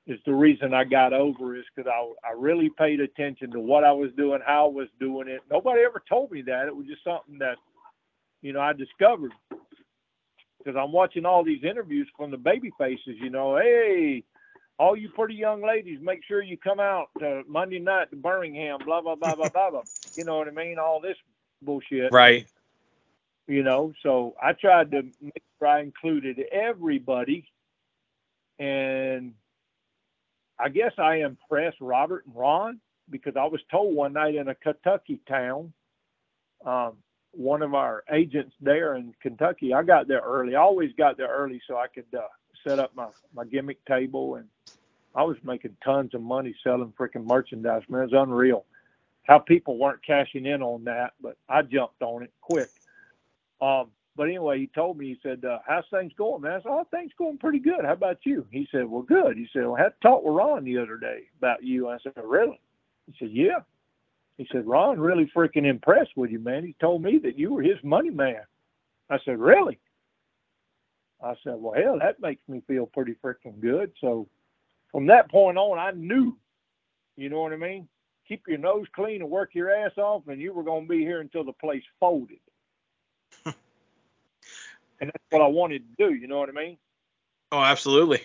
Is the reason I got over is because I I really paid attention to what I was doing, how I was doing it. Nobody ever told me that. It was just something that you know I discovered because I'm watching all these interviews from the baby faces. You know, hey, all you pretty young ladies, make sure you come out uh, Monday night to Birmingham. Blah blah blah blah blah. blah. You know what I mean? All this bullshit. Right. You know, so I tried to make sure I included everybody, and I guess I impressed Robert and Ron because I was told one night in a Kentucky town, um, one of our agents there in Kentucky, I got there early. I always got there early so I could uh, set up my, my gimmick table, and I was making tons of money selling freaking merchandise. Man, it's unreal how people weren't cashing in on that, but I jumped on it quick. Um, but anyway, he told me, he said, uh, how's things going, man? I said, oh, things going pretty good. How about you? He said, well, good. He said, well, I had to talk with Ron the other day about you. I said, really? He said, yeah. He said, Ron really freaking impressed with you, man. He told me that you were his money man. I said, really? I said, well, hell, that makes me feel pretty freaking good. So from that point on, I knew, you know what I mean? Keep your nose clean and work your ass off, and you were going to be here until the place folded. And that's what I wanted to do. You know what I mean? Oh, absolutely.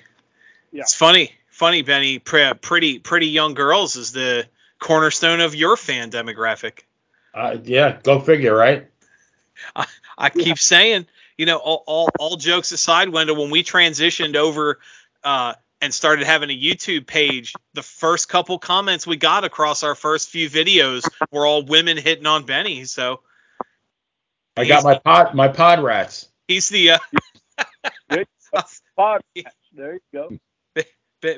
Yeah. It's funny, funny, Benny. Pre- pretty, pretty young girls is the cornerstone of your fan demographic. Uh, yeah, go figure, right? I I keep saying, you know, all, all, all jokes aside, Wendall, when we transitioned over uh, and started having a YouTube page, the first couple comments we got across our first few videos were all women hitting on Benny. So I got my pod my pod rats. He's the uh, Good. Podcast. There you go.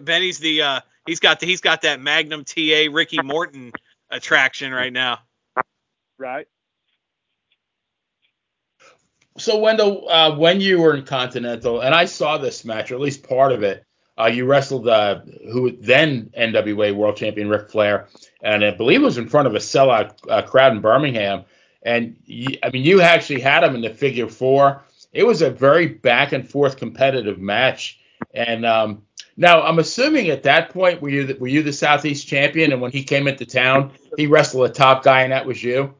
Benny's the uh, he's got the, he's got that Magnum TA Ricky Morton attraction right now. Right. So Wendall, uh, when you were in Continental, and I saw this match, or at least part of it, uh, you wrestled uh, who then NWA World Champion Ric Flair, and I believe it was in front of a sellout uh, crowd in Birmingham. And you, I mean, you actually had him in the figure four. It was a very back and forth competitive match. And um, now I'm assuming at that point were you the, were you the Southeast champion? And when he came into town, he wrestled a top guy, and that was you.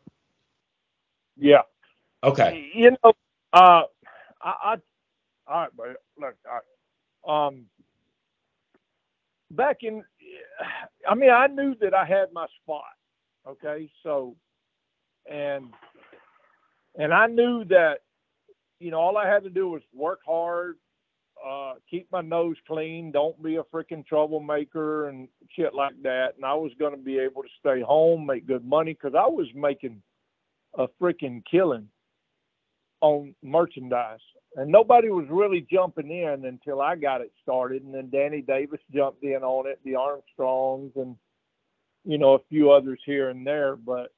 Yeah. Okay. You know, uh, I, I, all right, but look, all right. um, back in, I mean, I knew that I had my spot. Okay, so, and, and I knew that, you know, all I had to do was work hard, uh, keep my nose clean, don't be a freaking troublemaker and shit like that. And I was going to be able to stay home, make good money because I was making a freaking killing on merchandise. And nobody was really jumping in until I got it started. And then Danny Davis jumped in on it, the Armstrongs, and, you know, a few others here and there. But,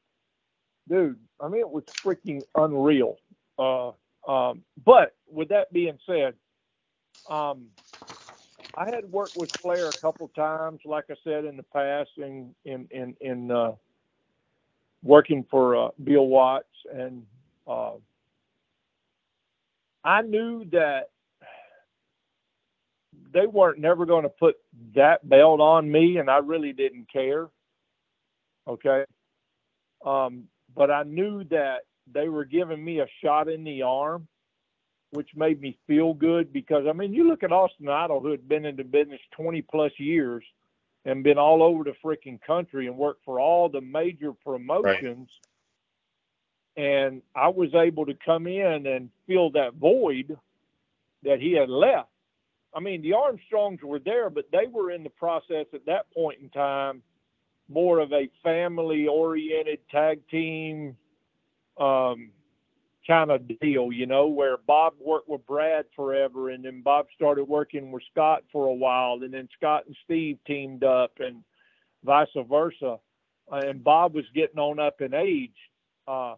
dude, I mean, it was freaking unreal. Uh, um, but with that being said, um, I had worked with Flair a couple times, like I said in the past, in in in, in uh, working for uh, Bill Watts, and uh, I knew that they weren't never going to put that belt on me, and I really didn't care. Okay, um, but I knew that they were giving me a shot in the arm, which made me feel good because I mean, you look at Austin Idol, who had been in the business 20 plus years, and been all over the freaking country and worked for all the major promotions. Right. And I was able to come in and fill that void that he had left. I mean, the Armstrongs were there, but they were in the process at that point in time more of a family oriented tag team um, kind of deal, you know, where Bob worked with Brad forever and then Bob started working with Scott for a while and then Scott and Steve teamed up and vice versa. Uh, and Bob was getting on up in age. Uh,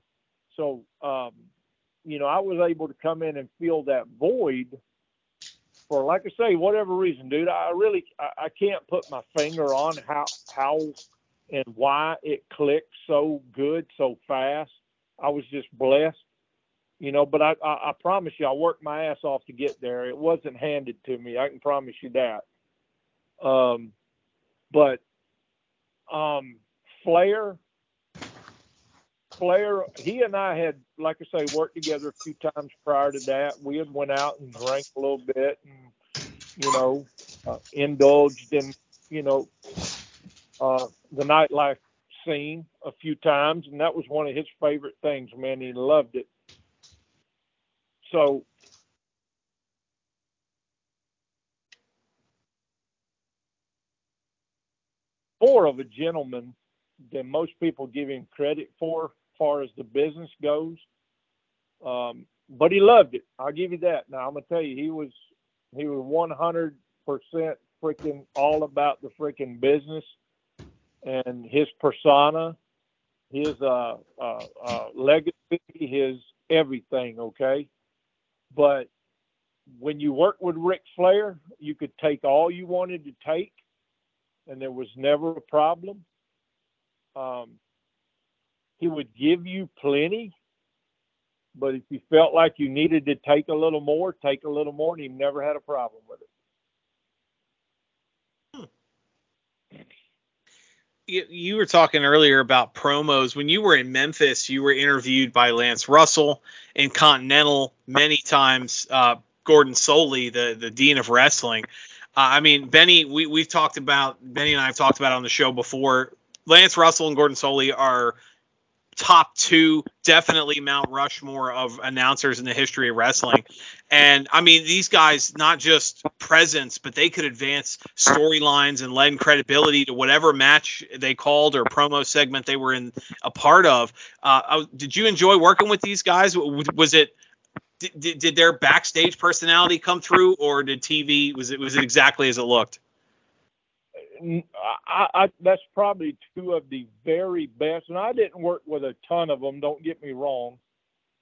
so, um, you know, I was able to come in and fill that void for, like I say, whatever reason, dude. I really, I, I can't put my finger on how, how and why it clicked so good, so fast. I was just blessed you know. But I, I, I promise you, I worked my ass off to get there. It wasn't handed to me. I can promise you that. Um, but um, Flair, Flair, he and I had, like I say, worked together a few times prior to that. We had went out and drank a little bit, and you know, uh, indulged in, you know, uh, the nightlife scene a few times, and that was one of his favorite things. Man, he loved it. So more of a gentleman than most people give him credit for, far as the business goes. Um, but he loved it. I'll give you that. Now I'm gonna tell you, he was he was 100 percent freaking all about the freaking business and his persona, his uh, uh, uh, legacy, his everything. Okay, but when you work with Ric Flair, you could take all you wanted to take, and there was never a problem. Um, he would give you plenty, but if you felt like you needed to take a little more, take a little more, and he never had a problem with it. You were talking earlier about promos. When you were in Memphis, you were interviewed by Lance Russell in Continental many times. Uh, Gordon Solie, the the dean of wrestling. Uh, I mean, Benny, we we've talked about Benny and I have talked about on the show before. Lance Russell and Gordon Solie are top two, definitely Mount Rushmore of announcers in the history of wrestling. And I mean, these guys, not just presence, but they could advance storylines and lend credibility to whatever match they called or promo segment they were in a part of. Uh, did you enjoy working with these guys? Was it did, did their backstage personality come through, or did TV was it was it exactly as it looked? I, I, that's probably two of the very best. And I didn't work with a ton of them. Don't get me wrong.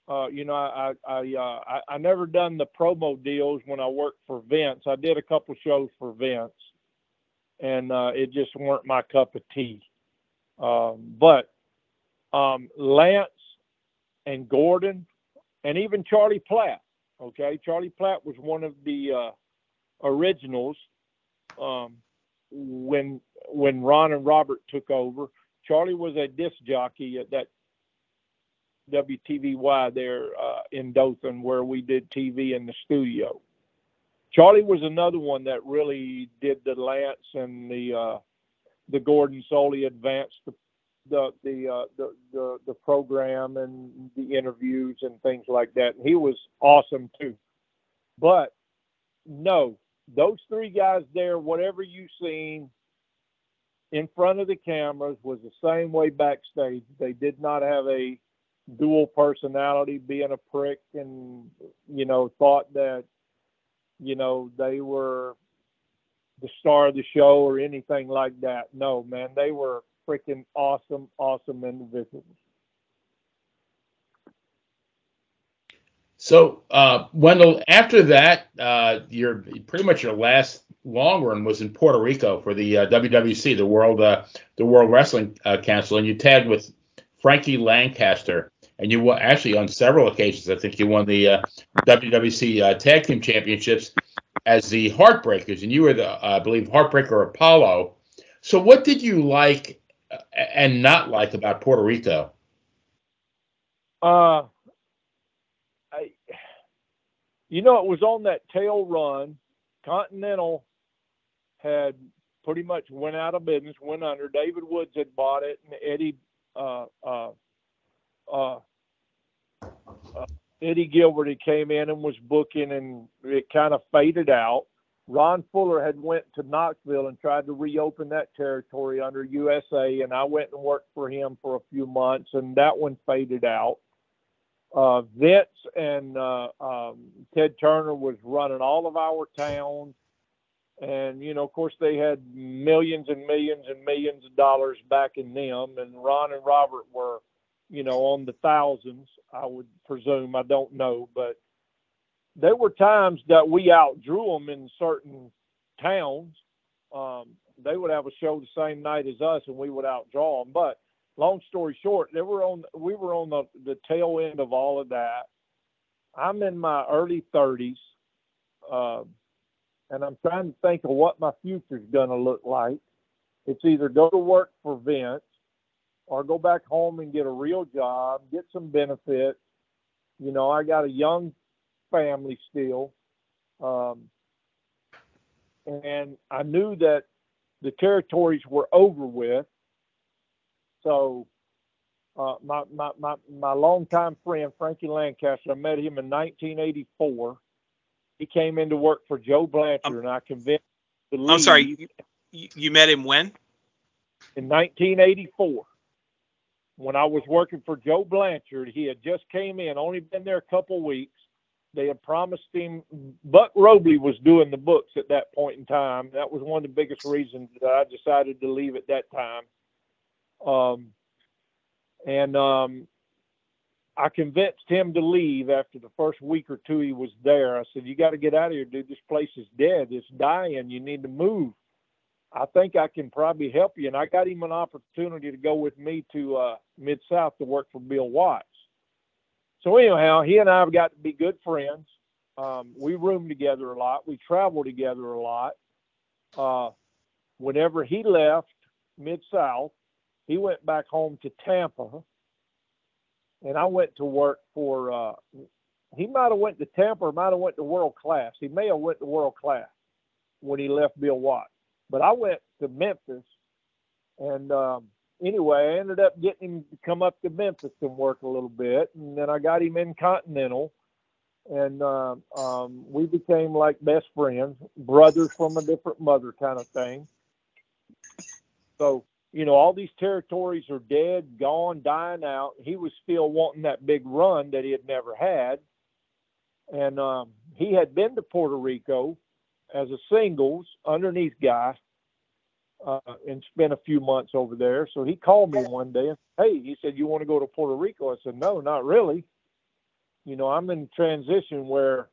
Uh, you know, I I, uh, I I never done the promo deals when I worked for Vince. I did a couple shows for Vince, and uh, it just weren't my cup of tea. Um, but um, Lance and Gordon, and even Charlie Platt. Okay, Charlie Platt was one of the uh, originals. Um, when when Ron and Robert took over. Charlie was a disc jockey at that WTVY there uh, in Dothan where we did TV in the studio. Charlie was another one that really did the Lance and the uh, the Gordon Solie advanced the the the, uh, the the the program and the interviews and things like that. And he was awesome too. But no, those three guys there, whatever you seen in front of the cameras, was the same way backstage. They did not have a dual personality, being a prick, and you know thought that you know they were the star of the show or anything like that. No, man, they were freaking awesome, awesome individuals. So, uh, Wendall, after that, uh, your pretty much your last long run was in Puerto Rico for the uh, WWC, the World uh, the World Wrestling uh, Council, and you tagged with Frankie Lancaster, and you won actually on several occasions. I think you won the uh, WWC Tag Team Championships as the Heartbreakers, and you were the I believe Heartbreaker Apollo. So, what did you like and not like about Puerto Rico? Uh you know, it was on that tail run. Continental had pretty much went out of business, went under. David Woods had bought it, and Eddie uh, uh, uh, uh, Eddie Gilbert he came in and was booking, and it kind of faded out. Ron Fuller had went to Knoxville and tried to reopen that territory under USA, and I went and worked for him for a few months, and that one faded out. Uh, Vince and uh, um, Ted Turner was running all of our towns, and you know, of course, they had millions and millions and millions of dollars backing them, and Ron and Robert were, you know, on the thousands. I would presume. I don't know, but there were times that we outdrew them in certain towns. Um, they would have a show the same night as us, and we would outdraw them. But long story short, they were on. We were on the the tail end of all of that. I'm in my early 30s, uh, and I'm trying to think of what my future's going to look like. It's either go to work for Vince or go back home and get a real job, get some benefits. You know, I got a young family still. Um, and I knew that the territories were over with. So uh, my, my, my, my longtime friend, Frankie Lancaster, I met him in 1984. He came in to work for Joe Blanchard, um, and I convinced him I'm sorry, you, you met him when? In 1984 when I was working for Joe Blanchard, he had just came in, only been there a couple weeks. They had promised him. Buck Robley was doing the books at that point in time. That was one of the biggest reasons that I decided to leave at that time. Um, and um, I convinced him to leave after the first week or two he was there. I said, "You got to get out of here, dude. This place is dead. It's dying. You need to move." I think I can probably help you. And I got him an opportunity to go with me to uh, Mid South to work for Bill Watts. So anyhow, he and I have got to be good friends. Um, we room together a lot. We travel together a lot. Uh, whenever he left Mid South, he went back home to Tampa, and I went to work for. Uh, he might have went to Tampa or might have went to World Class. He may have went to World Class when he left Bill Watts. But I went to Memphis, and um, anyway, I ended up getting him to come up to Memphis and work a little bit, and then I got him in Continental, and uh, um, we became like best friends, brothers from a different mother, kind of thing. So you know, all these territories are dead, gone, dying out. He was still wanting that big run that he had never had. And um, he had been to Puerto Rico as a singles underneath guy uh, and spent a few months over there. So he called me one day hey, he said, "You want to go to Puerto Rico?" I said, "No, not really. You know, I'm in transition where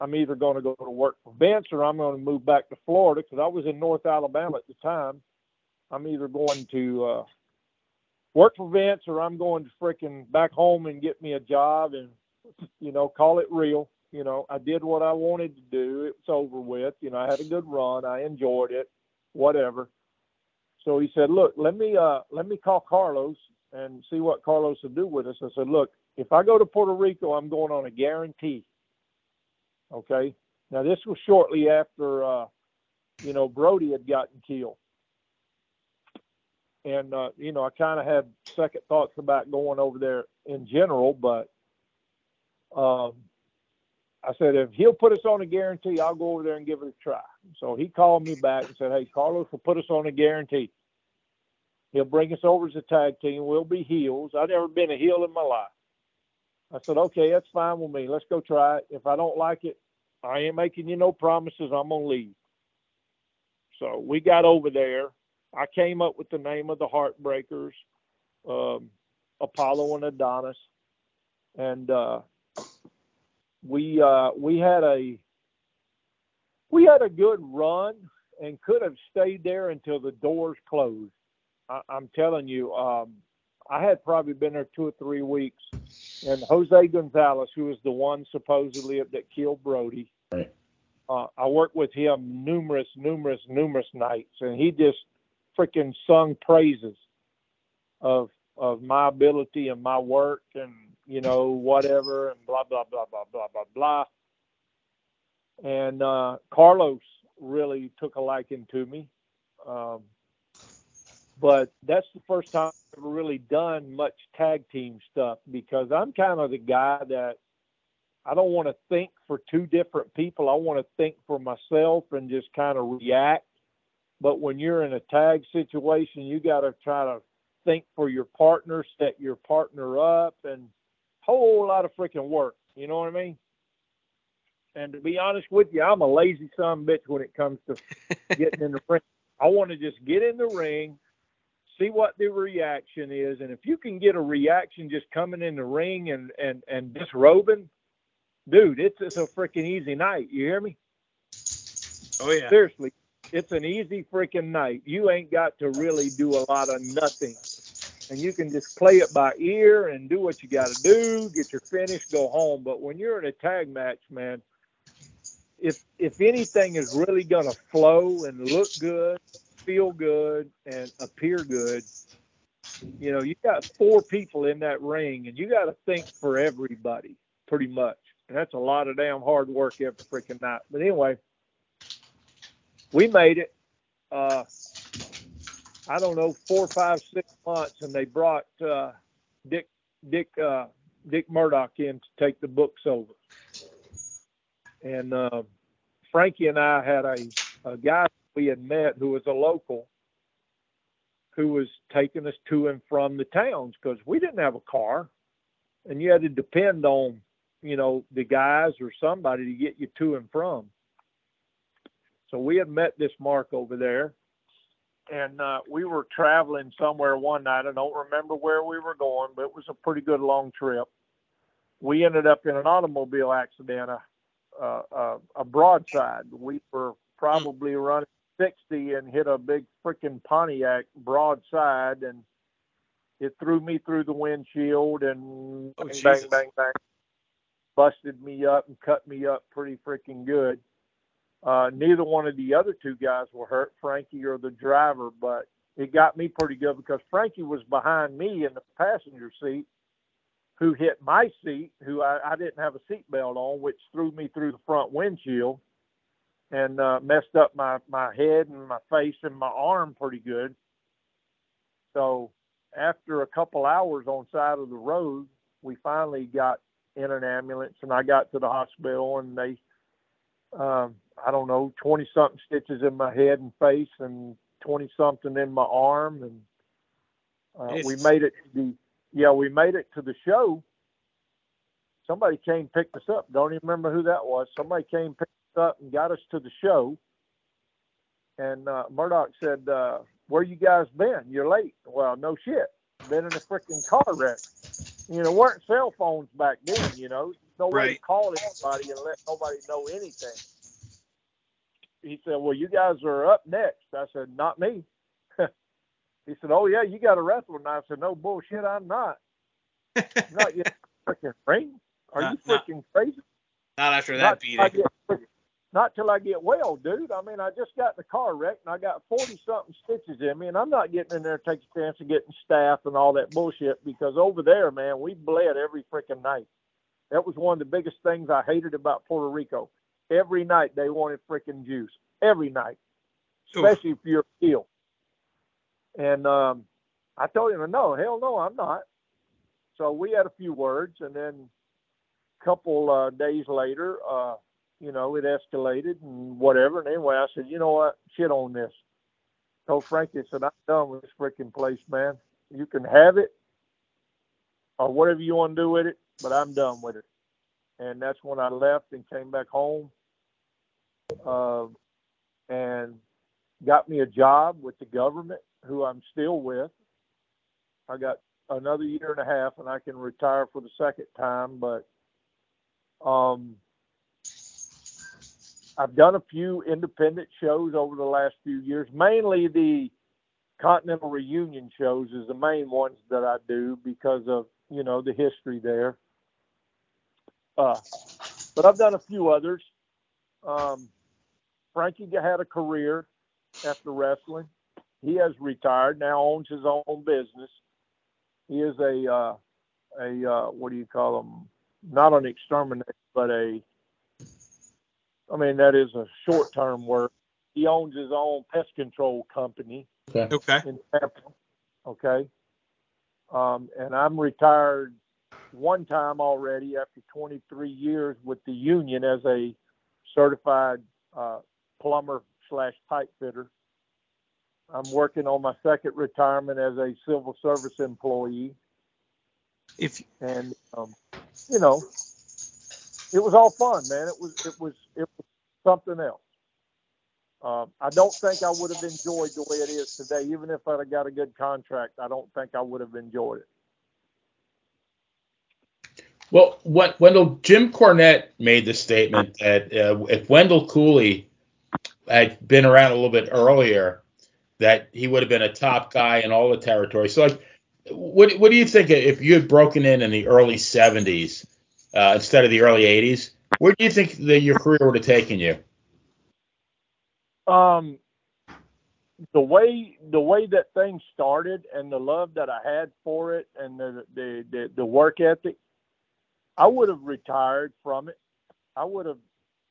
I'm either going to go to work for Vince or I'm going to move back to Florida because I was in North Alabama at the time. I'm either going to uh, work for Vince or I'm going to freaking back home and get me a job and you know call it real." You know, I did what I wanted to do. It was over with. You know, I had a good run. I enjoyed it. Whatever. So he said, "Look, let me uh, let me call Carlos and see what Carlos will do with us." I said, "Look, if I go to Puerto Rico, I'm going on a guarantee." Okay. Now this was shortly after, uh, you know, Brody had gotten killed, and uh, you know, I kind of had second thoughts about going over there in general, but um, I said, if he'll put us on a guarantee, I'll go over there and give it a try. So he called me back and said, hey, Carlos will put us on a guarantee. He'll bring us over as a tag team. We'll be heels. I've never been a heel in my life. I said, okay, that's fine with me. Let's go try it. If I don't like it, I ain't making you no promises. I'm to leave. So we got over there. I came up with the name of the Heartbreakers, um, Apollo and Adonis. And uh, we uh, we had a we had a good run and could have stayed there until the doors closed. I, am telling you, um, I had probably been there two or three weeks, and Jose Gonzalez, who was the one supposedly that killed Brody, right. uh, I worked with him numerous, numerous, numerous nights, and he just freaking sung praises of of my ability and my work and you know, whatever, and blah, blah, blah, blah, blah, blah, blah. And uh, Carlos really took a liking to me. Um, but that's the first time I've ever really done much tag team stuff because I'm kind of the guy that I don't want to think for two different people. I want to think for myself and just kind of react. But when you're in a tag situation, you got to try to think for your partner, set your partner up, and whole lot of freaking work. You know what I mean? And to be honest with you, I'm a lazy son bitch when it comes to getting in the ring. I want to just get in the ring, see what the reaction is, and if you can get a reaction just coming in the ring and and and disrobing, dude, it's it's a freaking easy night. You hear me? Oh yeah. Seriously, it's an easy freaking night. You ain't got to really do a lot of nothing. And you can just play it by ear and do what you got to do, get your finish, go home. But when you're in a tag match, man, if if anything is really gonna flow and look good, feel good, and appear good, you know, you got four people in that ring, and you got to think for everybody, pretty much. And that's a lot of damn hard work every freaking night. But anyway, we made it. Uh, I don't know, four, five, six months, and they brought uh, Dick Dick uh, Dick Murdoch in to take the books over. And uh, Frankie and I had a, a guy we had met who was a local who was taking us to and from the towns because we didn't have a car and you had to depend on you know the guys or somebody to get you to and from so we had met this mark over there and uh, we were traveling somewhere one night. I don't remember where we were going but it was a pretty good long trip. We ended up in an automobile accident a, a, a, a broadside. We were probably running 60 and hit a big freaking Pontiac broadside and it threw me through the windshield and Oh, bang, bang, bang, bang, busted me up and cut me up pretty freaking good. Uh, neither one of the other two guys were hurt, Frankie or the driver, but it got me pretty good because Frankie was behind me in the passenger seat who hit my seat, who I, I didn't have a seatbelt on, which threw me through the front windshield and uh, messed up my my head and my face and my arm pretty good. So after a couple hours on side of the road, we finally got in an ambulance and I got to the hospital and they, um, I don't know, twenty something stitches in my head and face and twenty something in my arm and uh, we made it to the yeah we made it to the show. Somebody came picked us up. Don't even remember who that was. Somebody came picked us up and got us to the show. And uh, Murdoch said, uh, "Where you guys been? You're late." Well, no shit. Been in a freaking car wreck. You know, weren't cell phones back then. You know, no way to Right. call anybody and let nobody know anything. He said, "Well, you guys are up next." I said, "Not me." he said, "Oh yeah, you got to wrestle." And I said, "No bullshit, I'm not. Not yet freaking ring. Are Not- you not- freaking crazy?" Not after that not till beating. get, not till I get well, dude. I mean, I just got in the car wreck and I got forty something stitches in me, and I'm not getting in there to take a chance of getting staph and all that bullshit because over there, man, we bled every freaking night. That was one of the biggest things I hated about Puerto Rico. Every night they wanted freaking juice. Every night, Oof. especially if you're ill. And um, I told him, no, hell no, I'm not. So we had a few words, and then a couple uh, days later, uh, you know, it escalated and whatever. And anyway, I said, you know what, shit on this. Told Frankie, I said, I'm done with this freaking place, man. You can have it or whatever you want to do with it, but I'm done with it. And that's when I left and came back home. Uh, and got me a job with the government, who I'm still with. I got another year and a half, and I can retire for the second time. But um, I've done a few independent shows over the last few years, mainly the Continental Reunion shows is the main ones that I do because of you know the history there. Uh, but I've done a few others. Um, Frankie had a career after wrestling. He has retired now, owns his own business. He is a uh, a uh, what do you call him? Not an exterminator, but a I mean that is a short term word. he owns his own pest control company. Okay. Okay. In Tampa. Okay. Um, and I'm retired one time already after 23 years with the union as a certified uh, plumber slash pipe fitter. I'm working on my second retirement as a civil service employee. If and um, you know, it was all fun, man. It was it was it was something else. Um, I don't think I would have enjoyed the way it is today, even if I'd have got a good contract. I don't think I would have enjoyed it. Well, what, Wendall Jim Cornette made the statement that uh, if Wendall Cooley had been around a little bit earlier, that he would have been a top guy in all the territories. So, like, what what do you think if you had broken in in the early '70s uh, instead of the early '80s? Where do you think that your career would have taken you? Um, the way the way that things started and the love that I had for it and the the the, the work ethic, I would have retired from it. I would have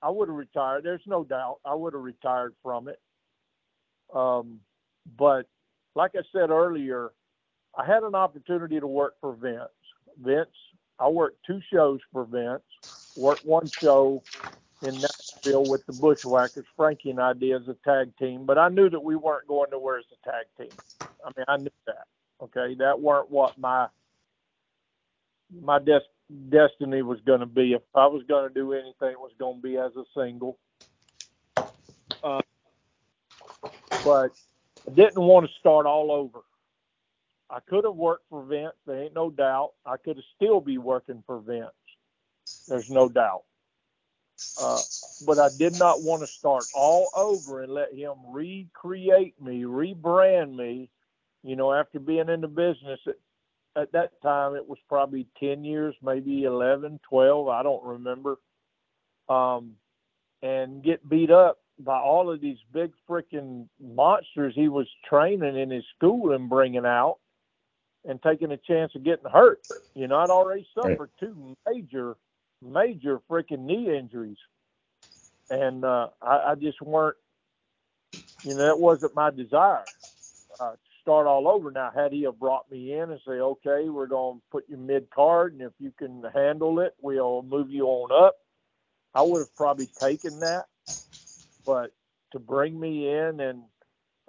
I would have retired. There's no doubt I would have retired from it. Um, but like I said earlier, I had an opportunity to work for Vince. Vince, I worked two shows for Vince. Worked one show in Nashville with the Bushwhackers. Frankie and I did as a tag team, but I knew that we weren't going nowhere as a tag team. I mean, I knew that. Okay, that weren't what my my des- destiny was going to be. If I was going to do anything, it was going to be as a single. Uh, but I didn't want to start all over. I could have worked for Vince. There ain't no doubt. I could have still be working for Vince. There's no doubt. Uh, but I did not want to start all over and let him recreate me, rebrand me. You know, after being in the business at, at that time, it was probably 10 years, maybe 11, 12, I don't remember. Um, and get beat up by all of these big freaking monsters he was training in his school and bringing out and taking a chance of getting hurt. You know, I'd already suffered two major major freaking knee injuries, and uh, I, I just weren't. You know, that wasn't my desire. Start all over now. Had he have brought me in and say, "Okay, we're going to put you mid card, and if you can handle it, we'll move you on up," I would have probably taken that. But to bring me in and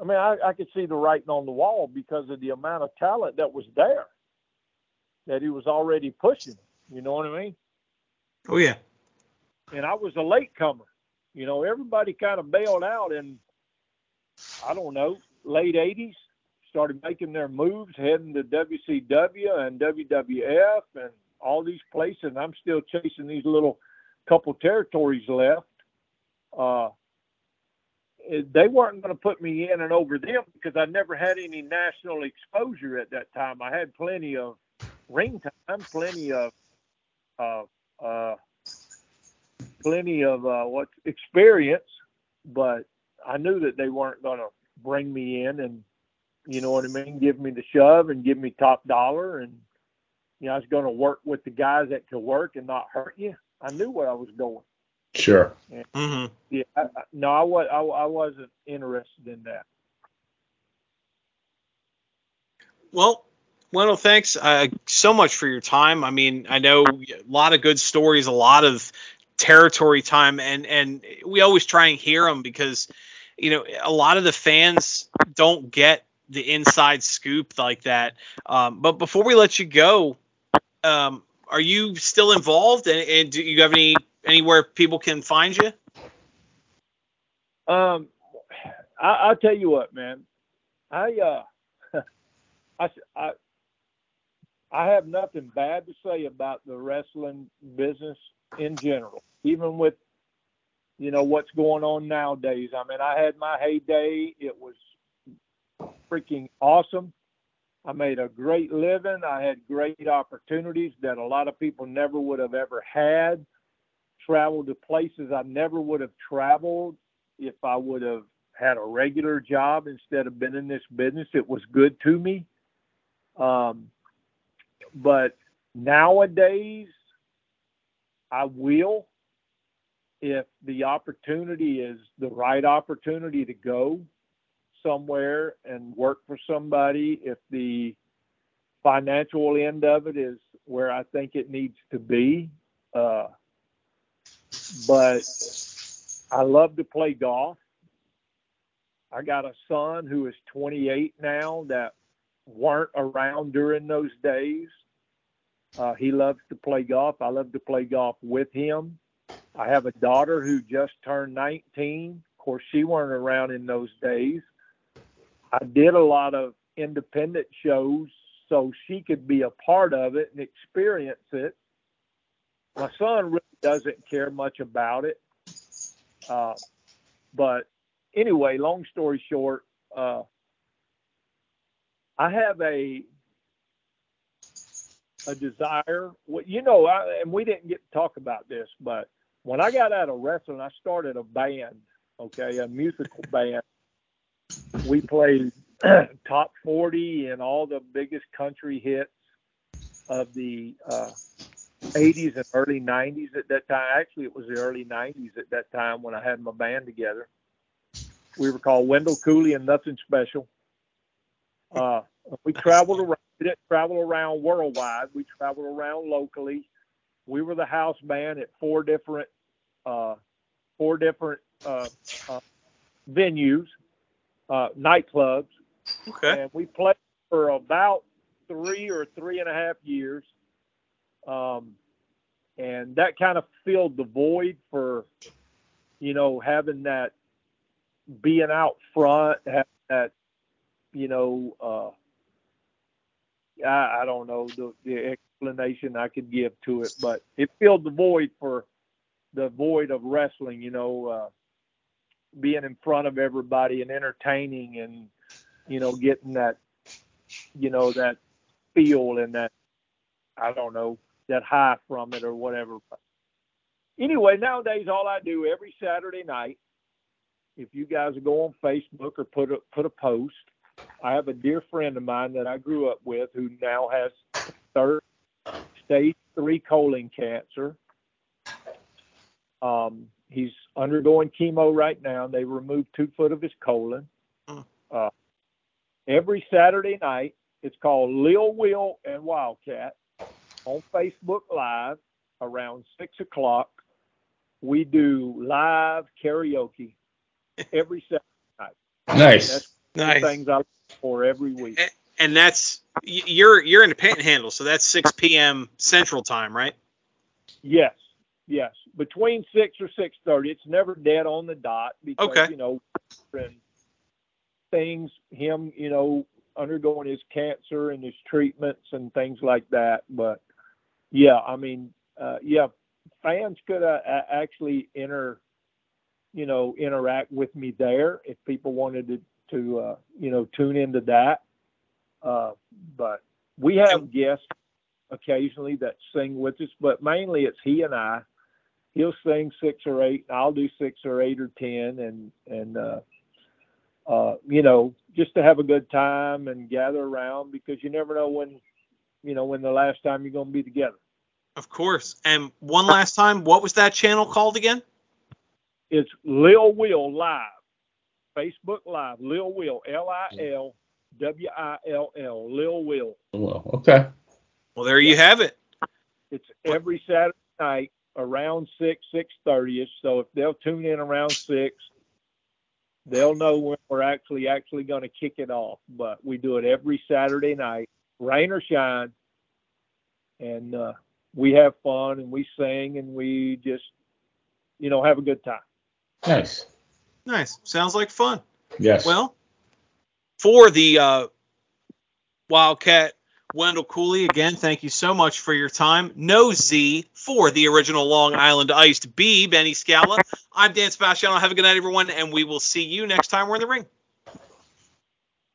I mean, I, I could see the writing on the wall because of the amount of talent that was there that he was already pushing. You know what I mean? Oh yeah. And I was a latecomer. You know, everybody kind of bailed out in I don't know, late '80s. Started making their moves, heading to WCW and WWF and all these places. And I'm still chasing these little couple territories left. Uh, they weren't going to put me in and over them because I never had any national exposure at that time. I had plenty of ring time, plenty of uh, uh, plenty of uh, what experience, but I knew that they weren't going to bring me in and you know what I mean, give me the shove and give me top dollar, and you know I was going to work with the guys that could work and not hurt you. I knew where I was going. Sure. And, mm-hmm. Yeah. I, no, I was. I, I wasn't interested in that. Well, Wendall, thanks uh, so much for your time. I mean, I know a lot of good stories, a lot of territory time, and and we always try and hear them because you know a lot of the fans don't get the inside scoop like that. Um, but before we let you go, um, are you still involved, and, and do you have any anywhere people can find you? Um, I, will tell you what, man. I uh, I I I have nothing bad to say about the wrestling business in general, even with you know what's going on nowadays. I mean, I had my heyday. It was freaking awesome. I made a great living. I had great opportunities that a lot of people never would have ever had traveled to places I never would have traveled if I would have had a regular job instead of been in this business. It was good to me. Um, but nowadays, I will. if the opportunity is the right opportunity to go somewhere and work for somebody, if the financial end of it is where I think it needs to be. Uh, but I love to play golf. I got a son who is 28 now that weren't around during those days. Uh, he loves to play golf. I love to play golf with him. I have a daughter who just turned 19. Of course, she weren't around in those days. I did a lot of independent shows so she could be a part of it and experience it. My son really doesn't care much about it. Uh, but anyway, long story short, uh, I have a a desire. Well, you know, I, and we didn't get to talk about this, but when I got out of wrestling, I started a band. Okay, a musical band. We played top 40 and all the biggest country hits of the uh, 80s and early 90s at that time. Actually, it was the early 90s at that time when I had my band together. We were called Wendall Cooley and Nothing Special. Uh, we traveled around. We didn't travel around worldwide. We traveled around locally. We were the house band at four different, uh, four different uh, uh venues, uh, nightclubs. Okay. And we played for about three or three and a half years. Um, and that kind of filled the void for, you know, having that being out front, having that, you know, uh, I, I don't know the, the explanation I could give to it, but it filled the void for the void of wrestling, you know, uh, being in front of everybody and entertaining and, you know, getting that, you know, that feel and that, I don't know, that high from it or whatever. Anyway, nowadays all I do every Saturday night, if you guys go on Facebook or put a put a post, I have a dear friend of mine that I grew up with who now has third stage three colon cancer. Um, he's undergoing chemo right now. They removed two foot of his colon. Hmm. Uh, every Saturday night, it's called Lil Will and Wildcat on Facebook Live around six o'clock. We do live karaoke every Saturday night. Nice. That's Nice. things I look for every week. And, and that's you're you're in the Panhandle, so that's 6 p.m. Central Time, right? Yes, yes. Between six or six thirty. It's never dead on the dot because Okay. you know and things. Him, you know, undergoing his cancer and his treatments and things like that. But yeah, I mean, uh, yeah, fans could uh, actually enter, you know, interact with me there if people wanted to to uh, you know tune into that. Uh, but we have guests occasionally that sing with us, but mainly it's he and I. He'll sing six or eight, and I'll do six or eight or ten, and and uh, uh, you know just to have a good time and gather around because you never know when you know when the last time you're going to be together. Of course. And one last time, what was that channel called again? It's Lil Will Live, Facebook Live, Lil Will, L I L W I L L, Lil Will. Well, okay. Well, there you have it. It's every Saturday night around six, six thirty ish. So if they'll tune in around six, they'll know when we're actually actually going to kick it off. But we do it every Saturday night, rain or shine, and uh, we have fun and we sing and we just you know have a good time. Nice. Nice. Sounds like fun. Yes. Well, for the uh, Wildcat Wendall Cooley, again, thank you so much for your time. No Z for the original Long Island Iced B, Benny Scala. I'm Dan Sebastiano. Have a good night, everyone, and we will see you next time we're in the ring.